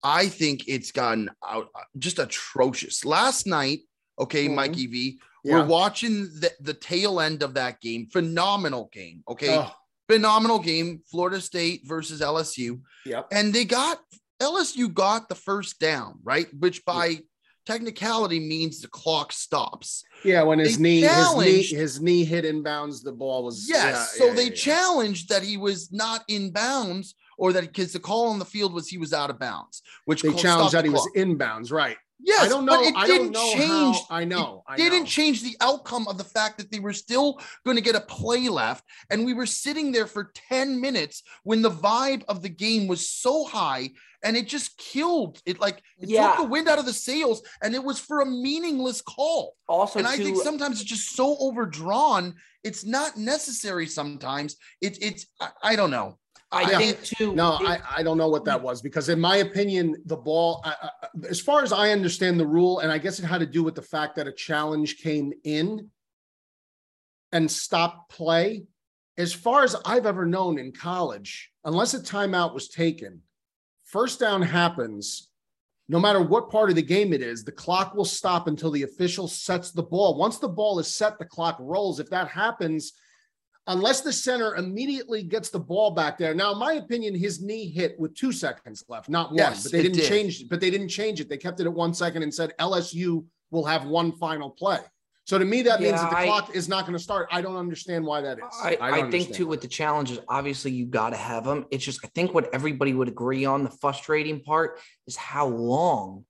I think it's gotten out uh, just atrocious. Last night, okay, Mhm. Mikey V, Yeah. we're watching the, the tail end of that game. Phenomenal game. Okay. Oh, Phenomenal game. Florida State versus LSU. yep. And they got LSU got the first down, right? Which by technicality means the clock stops. Yeah, when his knee, his knee, his knee hit inbounds, the ball was. Yes. yeah, so yeah, they yeah, challenged that he was not in bounds or that because the call on the field was he was out of bounds, which They challenged that he was inbounds, right? Yes, I don't know. But it I didn't don't know change. how. I know. I didn't know. change the outcome of the fact that they were still going to get a play left. And we were sitting there for 10 minutes when the vibe of the game was so high and it just killed it. Like it Yeah. took the wind out of the sails and it was for a meaningless call. Also, and I think sometimes it's just so overdrawn. It's not necessary sometimes. It, it's, I, I don't know. I Yeah. think too. No, it- I, I don't know what that was because, in my opinion, the ball, I, I, as far as I understand the rule, and I guess it had to do with the fact that a challenge came in and stopped play. As far as I've ever known in college, unless a timeout was taken, first down happens. No matter what part of the game it is, the clock will stop until the official sets the ball. Once the ball is set, the clock rolls. If that happens, unless the center immediately gets the ball back there. Now, in my opinion, his knee hit with two seconds left, not one. Yes, but they didn't did. change. But they didn't change it. They kept it at one second and said LSU will have one final play. So to me, that means Yeah, that the I- clock is not going to start. I don't understand why that is. I, don't I, think too why. with the challenges, obviously you got to have them. It's just I think what everybody would agree on the frustrating part is how long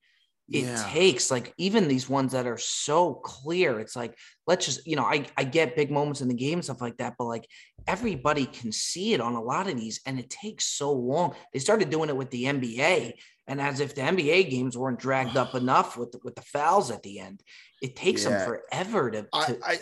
it Yeah. takes. Like even these ones that are so clear, it's like let's just you know I I get big moments in the game and stuff like that, but like everybody can see it on a lot of these, and it takes so long. They started doing it with the NBA, and as if the NBA games weren't dragged up enough with the, with the fouls at the end, it takes Yeah. them forever to. I, to I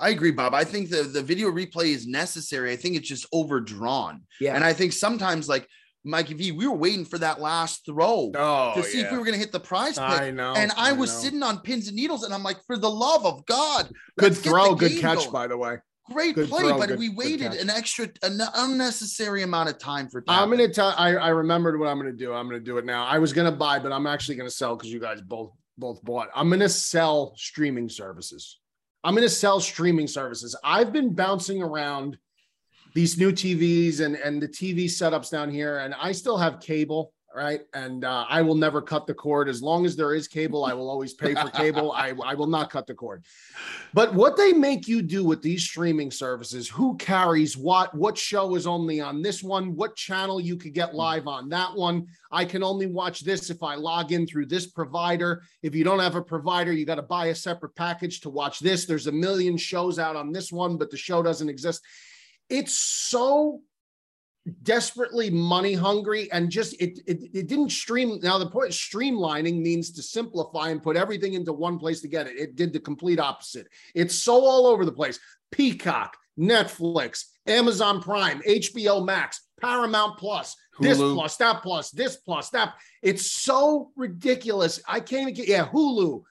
I agree, Bob. I think the, the video replay is necessary. I think it's just overdrawn. yeah, And I think sometimes, like Mikey V, we were waiting for that last throw Oh, to see if we were going to hit the prize pick. I know. and I was know. sitting on pins and needles, and I'm like, for the love of God, Good let's get the throw, good catch, going. by the way. Great Good play, throw, but good- we waited an extra, an unnecessary amount of time for. I'm going to tell. I, I remembered what I'm going to do. I'm going to do it now. I was going to buy, but I'm actually going to sell because you guys both both bought. I'm going to sell streaming services. I'm going to sell streaming services. I've been bouncing around these new TVs and and the TV setups down here, and I still have cable. Right. And uh, I will never cut the cord. As long as there is cable, I will always pay for cable. I, I will not cut the cord. But what they make you do with these streaming services, who carries what, what show is only on this one, what channel you could get live on that one. I can only watch this if I log in through this provider. If you don't have a provider, you got to buy a separate package to watch this. There's a million shows out on this one, but the show doesn't exist. It's so desperately money hungry and just it, it it didn't stream now the point streamlining means to simplify and put everything into one place to get it. It did the complete opposite. It's so all over the place. Peacock netflix amazon prime hbo max paramount plus this plus that plus this plus that. It's so ridiculous. I can't even get yeah hulu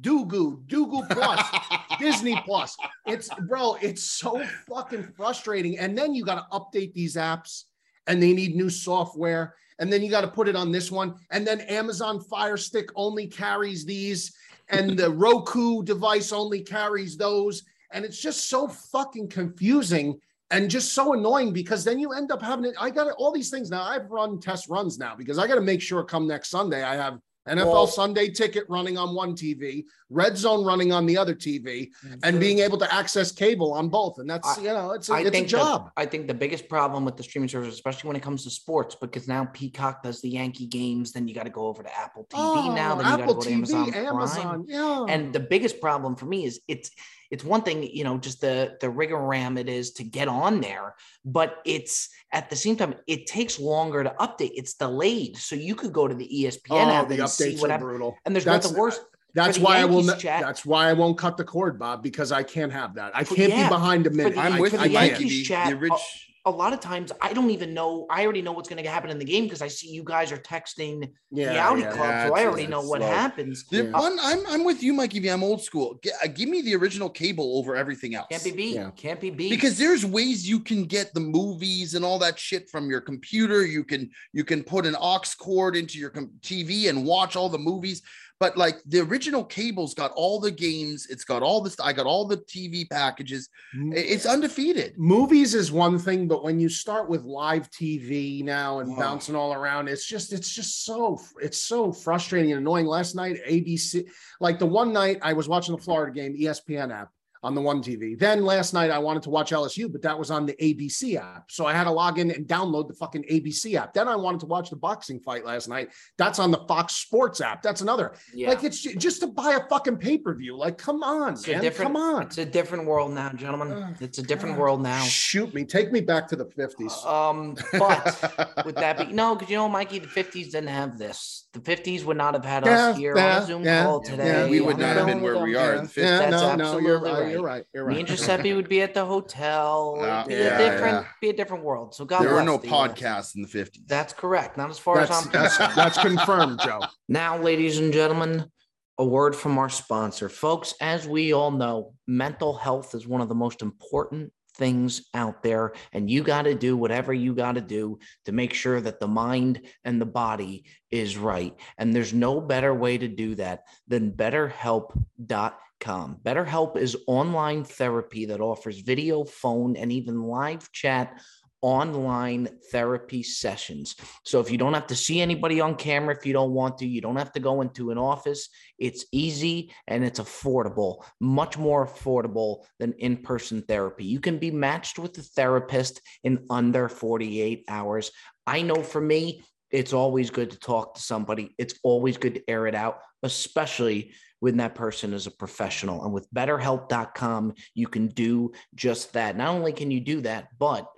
Dugu, Dugu Plus, Disney Plus. It's bro, it's so fucking frustrating. And then you got to update these apps and they need new software. And then you got to put it on this one. And then Amazon Fire Stick only carries these, and the Roku device only carries those. And it's just so fucking confusing and just so annoying because then you end up having it. I got all these things now. I've run test runs now because I got to make sure come next Sunday I have NFL Well- Sunday ticket running on one TV, Red Zone running on the other TV, and being able to access cable on both. And that's I- you know, it's a, I it's a job. The, I think the biggest problem with the streaming service, especially when it comes to sports, because now Peacock does the Yankee games, then you got to go over to Apple TV now, oh, then you got to Oh, Apple go to TV, Amazon, Amazon, Prime. yeah. And the biggest problem for me is it's it's one thing, you know, just the the rigor ram it is to get on there, but it's at the same time it takes longer to update. It's delayed, so you could go to the ESPN oh, app the and see updates what are brutal. And there's That's- the worst. That's the why I will. Yankees, n- chat- That's why I won't cut the cord, Bob, because I can't have that. I can't yeah, be behind a minute. the- I'm I- with for I the can't. Yankees The, chat, the rich, a lot of times I don't even know. I already know what's going to happen in the game because I see you guys are texting Yeah, the Audi yeah. Club, Yeah, so I already know what slow. happens. the Yeah. one I'm I'm with you, Mikey. V. I'm old school. G- uh, give me the original cable over everything else. Can't be beat. Yeah. Can't be beat. because there's ways you can get the movies and all that shit from your computer you can you can put an aux cord into your com- tv and watch all the movies but like the original cable's got all the games it's got all this i got all the tv packages it's undefeated movies is one thing, but when you start with live TV now and bouncing all around, it's just it's just so it's so frustrating and annoying. Last night, ABC, like the one night I was watching the Florida game, ESPN app on the one TV. Then last night I wanted to watch LSU, but that was on the ABC app. So I had to log in and download the fucking ABC app. Then I wanted to watch the boxing fight last night. That's on the Fox Sports app. That's another. yeah. Like it's just to buy a fucking pay-per-view. Like, come on, It's man. Come on. It's a different world now, gentlemen. Ugh, It's a different God. world now. Shoot me. Take me back to the 50s. Um, but with that be no, because you know, Mikey, the fifties didn't have this. The fifties would not have had Yeah, us here yeah, on a Zoom yeah, call yeah. today. we would not have been where we are Show. in the yeah, 50s. That's no, no, you're absolutely right. Right. You're right. You're right. Me and Giuseppe would be at the hotel. Uh, be yeah, a different, yeah. be a different world. So God there were no the, podcasts in the 50s That's correct. Not as far That's, as I'm concerned. that's confirmed, Joe. Now, ladies and gentlemen, a word from our sponsor. Folks, as we all know, mental health is one of the most important things out there, and you got to do whatever you got to do to make sure that the mind and the body is right. And there's no better way to do that than betterhelp.com. BetterHelp is online therapy that offers video, phone, and even live chat online therapy sessions. So if you don't have to see anybody on camera, if you don't want to, you don't have to go into an office. It's easy and it's affordable, much more affordable than in person therapy. You can be matched with a therapist in under 48 hours. I know for me, it's always good to talk to somebody. It's always good to air it out, especially when that person is a professional. And with betterhelp.com, you can do just that. Not only can you do that, but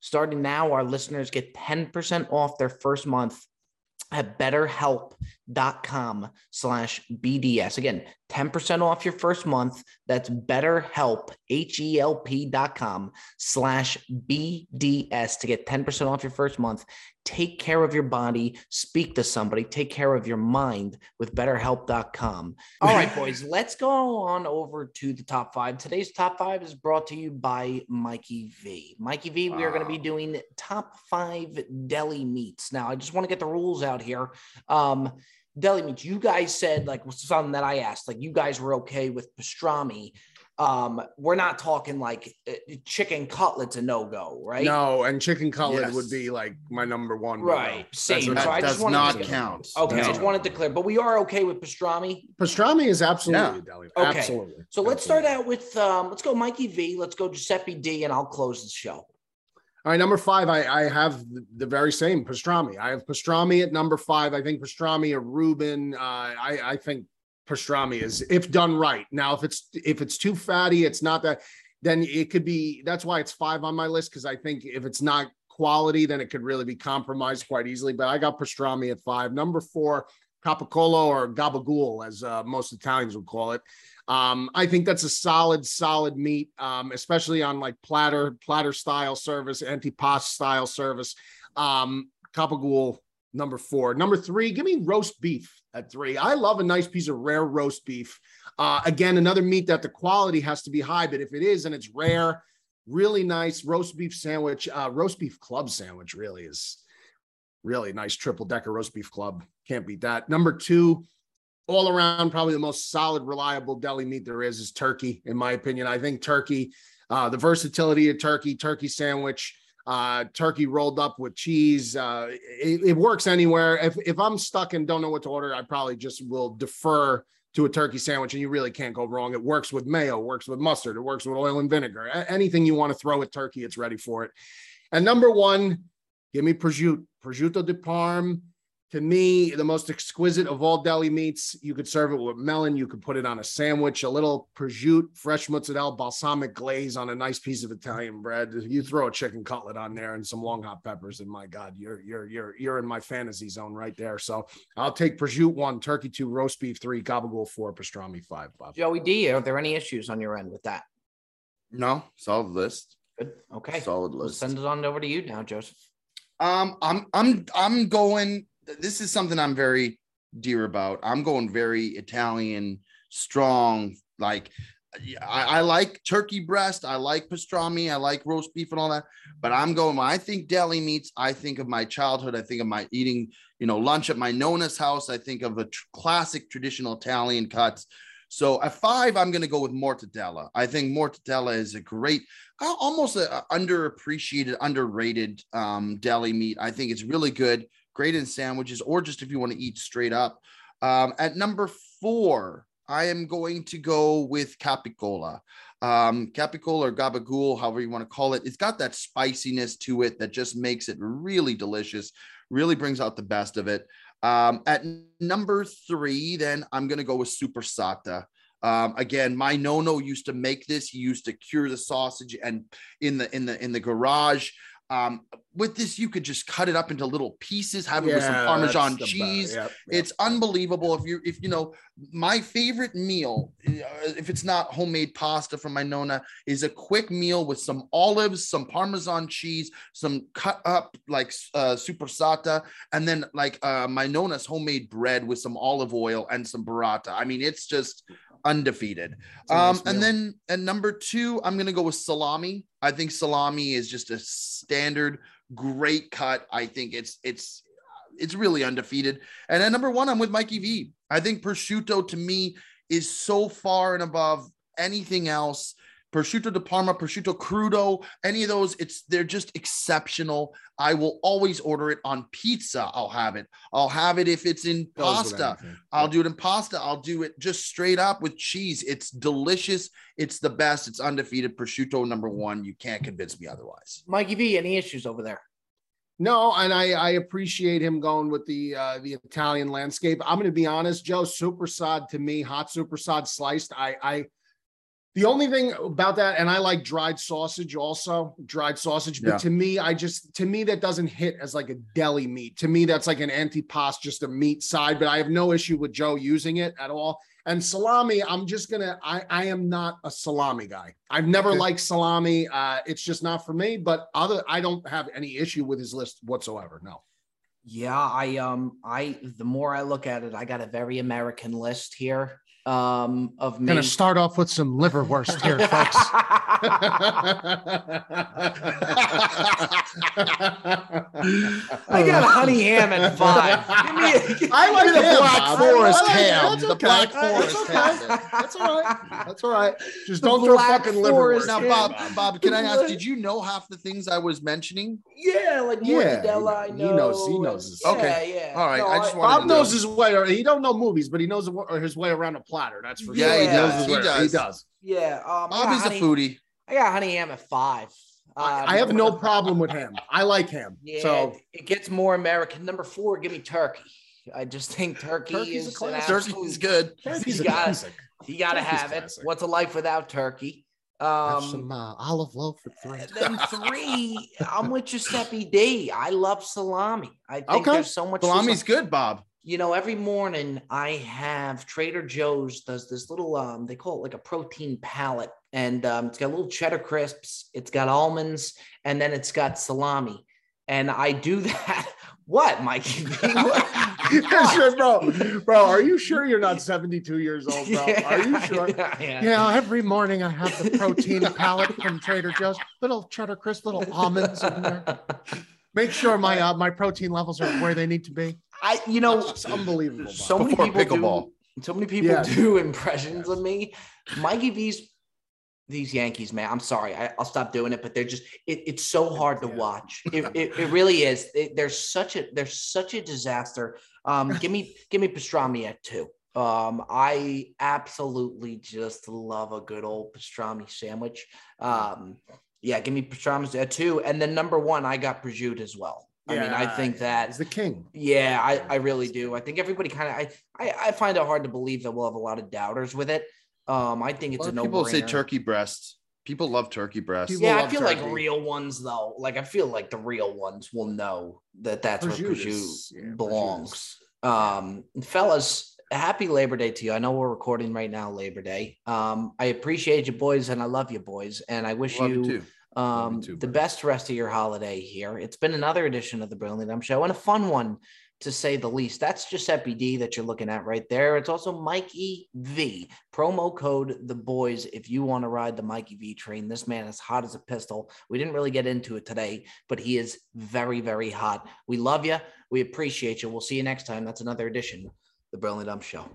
starting now, our listeners get 10% off their first month at betterhelp.com slash BDS. Again, 10% off your first month. That's betterhelp, H-E-L-P dot com slash BDS to get 10% off your first month. Take care of your body, speak to somebody, take care of your mind with betterhelp.com. All right, boys, let's go on over to the top five. Today's top five is brought to you by Mikey V. Mikey V, we are going to be doing top five deli meats. Now, I just want to get the rules out here. Um, deli meats, you guys said like something that I asked, like you guys were okay with pastrami. Um, we're not talking like uh, chicken cutlets a no go, right? No, and chicken cutlet Yes. would be like my number one. Right, That's same. what- So I That just does wanted not to count. Okay, I just wanted to clear, but we are okay with pastrami. pastrami is absolutely Yeah. a deli. Okay. Absolutely. So let's start out with um, let's go Mikey V, let's go Giuseppe D, and I'll close the show. All right, number five, I, I have the, very same pastrami. I have pastrami at number five. I think pastrami or Reuben. Uh, I, I think pastrami is if done right. Now, if it's if it's too fatty, it's not that. Then it could be. That's why it's five on my list because I think if it's not quality, then it could really be compromised quite easily. But I got pastrami at five. Number four, capicolo or gabagool, as uh, most Italians would call it. Um, I think that's a solid, solid meat, um, especially on like platter, platter style service, antipasto style service. Um, number four. Number three, give me roast beef at three. I love a nice piece of rare roast beef. Uh, again, another meat that the quality has to be high, but if it is and it's rare, really nice roast beef sandwich, uh, roast beef club sandwich really is really nice triple decker roast beef club. Can't beat that. Number two, all around, probably the most solid, reliable deli meat there is is turkey, in my opinion. I think turkey, uh, the versatility of turkey, turkey sandwich, uh, turkey rolled up with cheese, uh, it, it works anywhere. If if I'm stuck and don't know what to order, I probably just will defer to a turkey sandwich, and you really can't go wrong. It works with mayo, works with mustard, it works with oil and vinegar. Anything you want to throw at turkey, it's ready for it. And number one, give me prosciutto, prosciutto di Parm to me, the most exquisite of all deli meats. You could serve it with melon. You could put it on a sandwich, a little prosciutto, fresh mozzarella, balsamic glaze on a nice piece of Italian bread. You throw a chicken cutlet on there and some long hot peppers, and my God, you're you're you're you're in my fantasy zone right there. So I'll take prosciutto one, turkey two, roast beef three, gabagool four, pastrami five. Bob. Joey D, are there any issues on your end with that? No, solid list. Good. Okay. Solid We'll list. send it on over to you now, Joseph. Um, I'm I'm I'm going. This is something I'm very dear about. I'm going very Italian, strong. Like I, I like turkey breast. I like pastrami. I like roast beef and all that. But I'm going. When I think deli meats, I think of my childhood. I think of my eating, you know, lunch at my Nona's house. I think of a tr- classic traditional Italian cuts. So at five, I'm going to go with mortadella. I think mortadella is a great, almost a, a underappreciated, underrated um, deli meat. I think it's really good, great in sandwiches, or just if you want to eat straight up. Um, at number four, I am going to go with capicola. Um, capicola or gabagool, however you want to call it. It's got that spiciness to it that just makes it really delicious, really brings out the best of it. Um, at number three, then I'm going to go with super sata. Um, again, my nonno used to make this. He used to cure the sausage and in the in the in the garage. Um, with this, you could just cut it up into little pieces, have it with some Parmesan cheese. Yep, yep. It's unbelievable. If you if you know my favorite meal, uh, if it's not homemade pasta from my nonna, is a quick meal with some olives, some Parmesan cheese, some cut up like uh, supersata, and then like uh, my nonna's homemade bread with some olive oil and some burrata. I mean, it's just undefeated. It's a nice Um, and then at number two, I'm gonna go with salami. I think salami is just a standard great cut. I think it's it's it's really undefeated. And at number one, I'm with Mikey V. I think prosciutto to me is so far and above anything else. Prosciutto de Parma, prosciutto crudo, any of those, it's they're just exceptional. I will always order it on pizza. I'll have it. I'll have it if it's in Goes pasta. I'll do it in pasta. I'll do it just straight up with cheese. It's delicious. It's the best. It's undefeated. Prosciutto number one. You can't convince me otherwise. Mikey V, any issues over there? No, and I, I appreciate him going with the uh, the Italian landscape. I'm going to be honest, Joe. Super sod to me, hot super sod sliced. I, I, the only thing about that, and I like dried sausage also, dried sausage. But Yeah. to me, I just to me that doesn't hit as like a deli meat. To me, that's like an antipasto, just a meat side. But I have no issue with Joe using it at all. And salami, I'm just gonna. I I am not a salami guy. I've never Okay. liked salami. Uh, it's just not for me. But other, I don't have any issue with his list whatsoever. No. Yeah, I um I the more I look at it, I got a very American list here. Um of me. Gonna start off with some liverwurst here, folks. I got oh. honey ham at five. Give me a, give I like me the ham, Black Bob. Forest I like ham. That's The okay. Black That's Forest okay. ham. That's all right. That's all right. Just The don't throw Black fucking Forest liverwurst. Now, Bob, Bob, can I ask? Did you know half the things I was mentioning? Yeah, like Yeah, mortadella. I he knows- he knows his- Yeah, Okay. Yeah. All right, I just wanted Bob to knows know. his way. Or He don't know movies, but he knows his way around a platter. That's for Yeah, sure. he knows does. his He does. He does. Yeah. Um, I Bob is a foodie. I got honey ham at five. I, Um, I have no problem with ham. I like ham. Yeah, So it gets more American. Number four, give me turkey. I just think turkey Turkey's is an Turkey's good. turkey's You a got it. classic. You got to Turkey's have it. classic. What's a life without turkey? Have Um, some uh, olive loaf for three. then three, I'm with Giuseppe D. I love salami. I think Okay. there's so much. Salami's sa- good, Bob. You know, every morning I have Trader Joe's does this little um they call it like a protein palette, and um, it's got little cheddar crisps, it's got almonds, and then it's got salami, and I do that. What, Mikey? Bro, bro, are you sure you're not 72 years old, bro? Are you sure? Yeah, yeah. Yeah, every morning I have the protein palette from Trader Joe's. Little cheddar crisp, little almonds in there. Make sure my uh, my protein levels are where they need to be. I, you know, It's unbelievable. So many Before people pickleball. do. So many people Yeah. do impressions of me. Mikey V's these Yankees, man. I'm sorry, I, I'll stop doing it, but they're just it, it's so hard to Yeah. watch. It, it, it really is. It, they're such a they're such a disaster. Um, give me give me pastrami at two. Um, I absolutely just love a good old pastrami sandwich. Um, yeah, give me pastrami at two, and then number one, I got prosciutto as well. I mean, I think that he's the king. Yeah, I, I really do. I think everybody kind of I, I I find it hard to believe that we'll have a lot of doubters with it. Um, I think it's A a, no people say turkey breast. People love turkey breast. People Yeah, I love feel like real ones though. Like I feel like the real ones will know that that's where Prosciutto. prosciutto Yeah, belongs. Um, fellas, happy Labor Day to you. I know we're recording right now, Labor Day. Um, I appreciate you boys and I love you boys, and I wish Love you too. Um, the best rest of your holiday here. It's been another edition of the Brilliantly Dumb Show and a fun one to say the least. That's Giuseppe D that you're looking at right there. It's also Mikey V. Promo code the boys if you want to ride the Mikey V train. This man is hot as a pistol. We didn't really get into it today, but he is very, very hot. We love you. We appreciate you. We'll see you next time. That's another edition of the Brilliantly Dumb Show.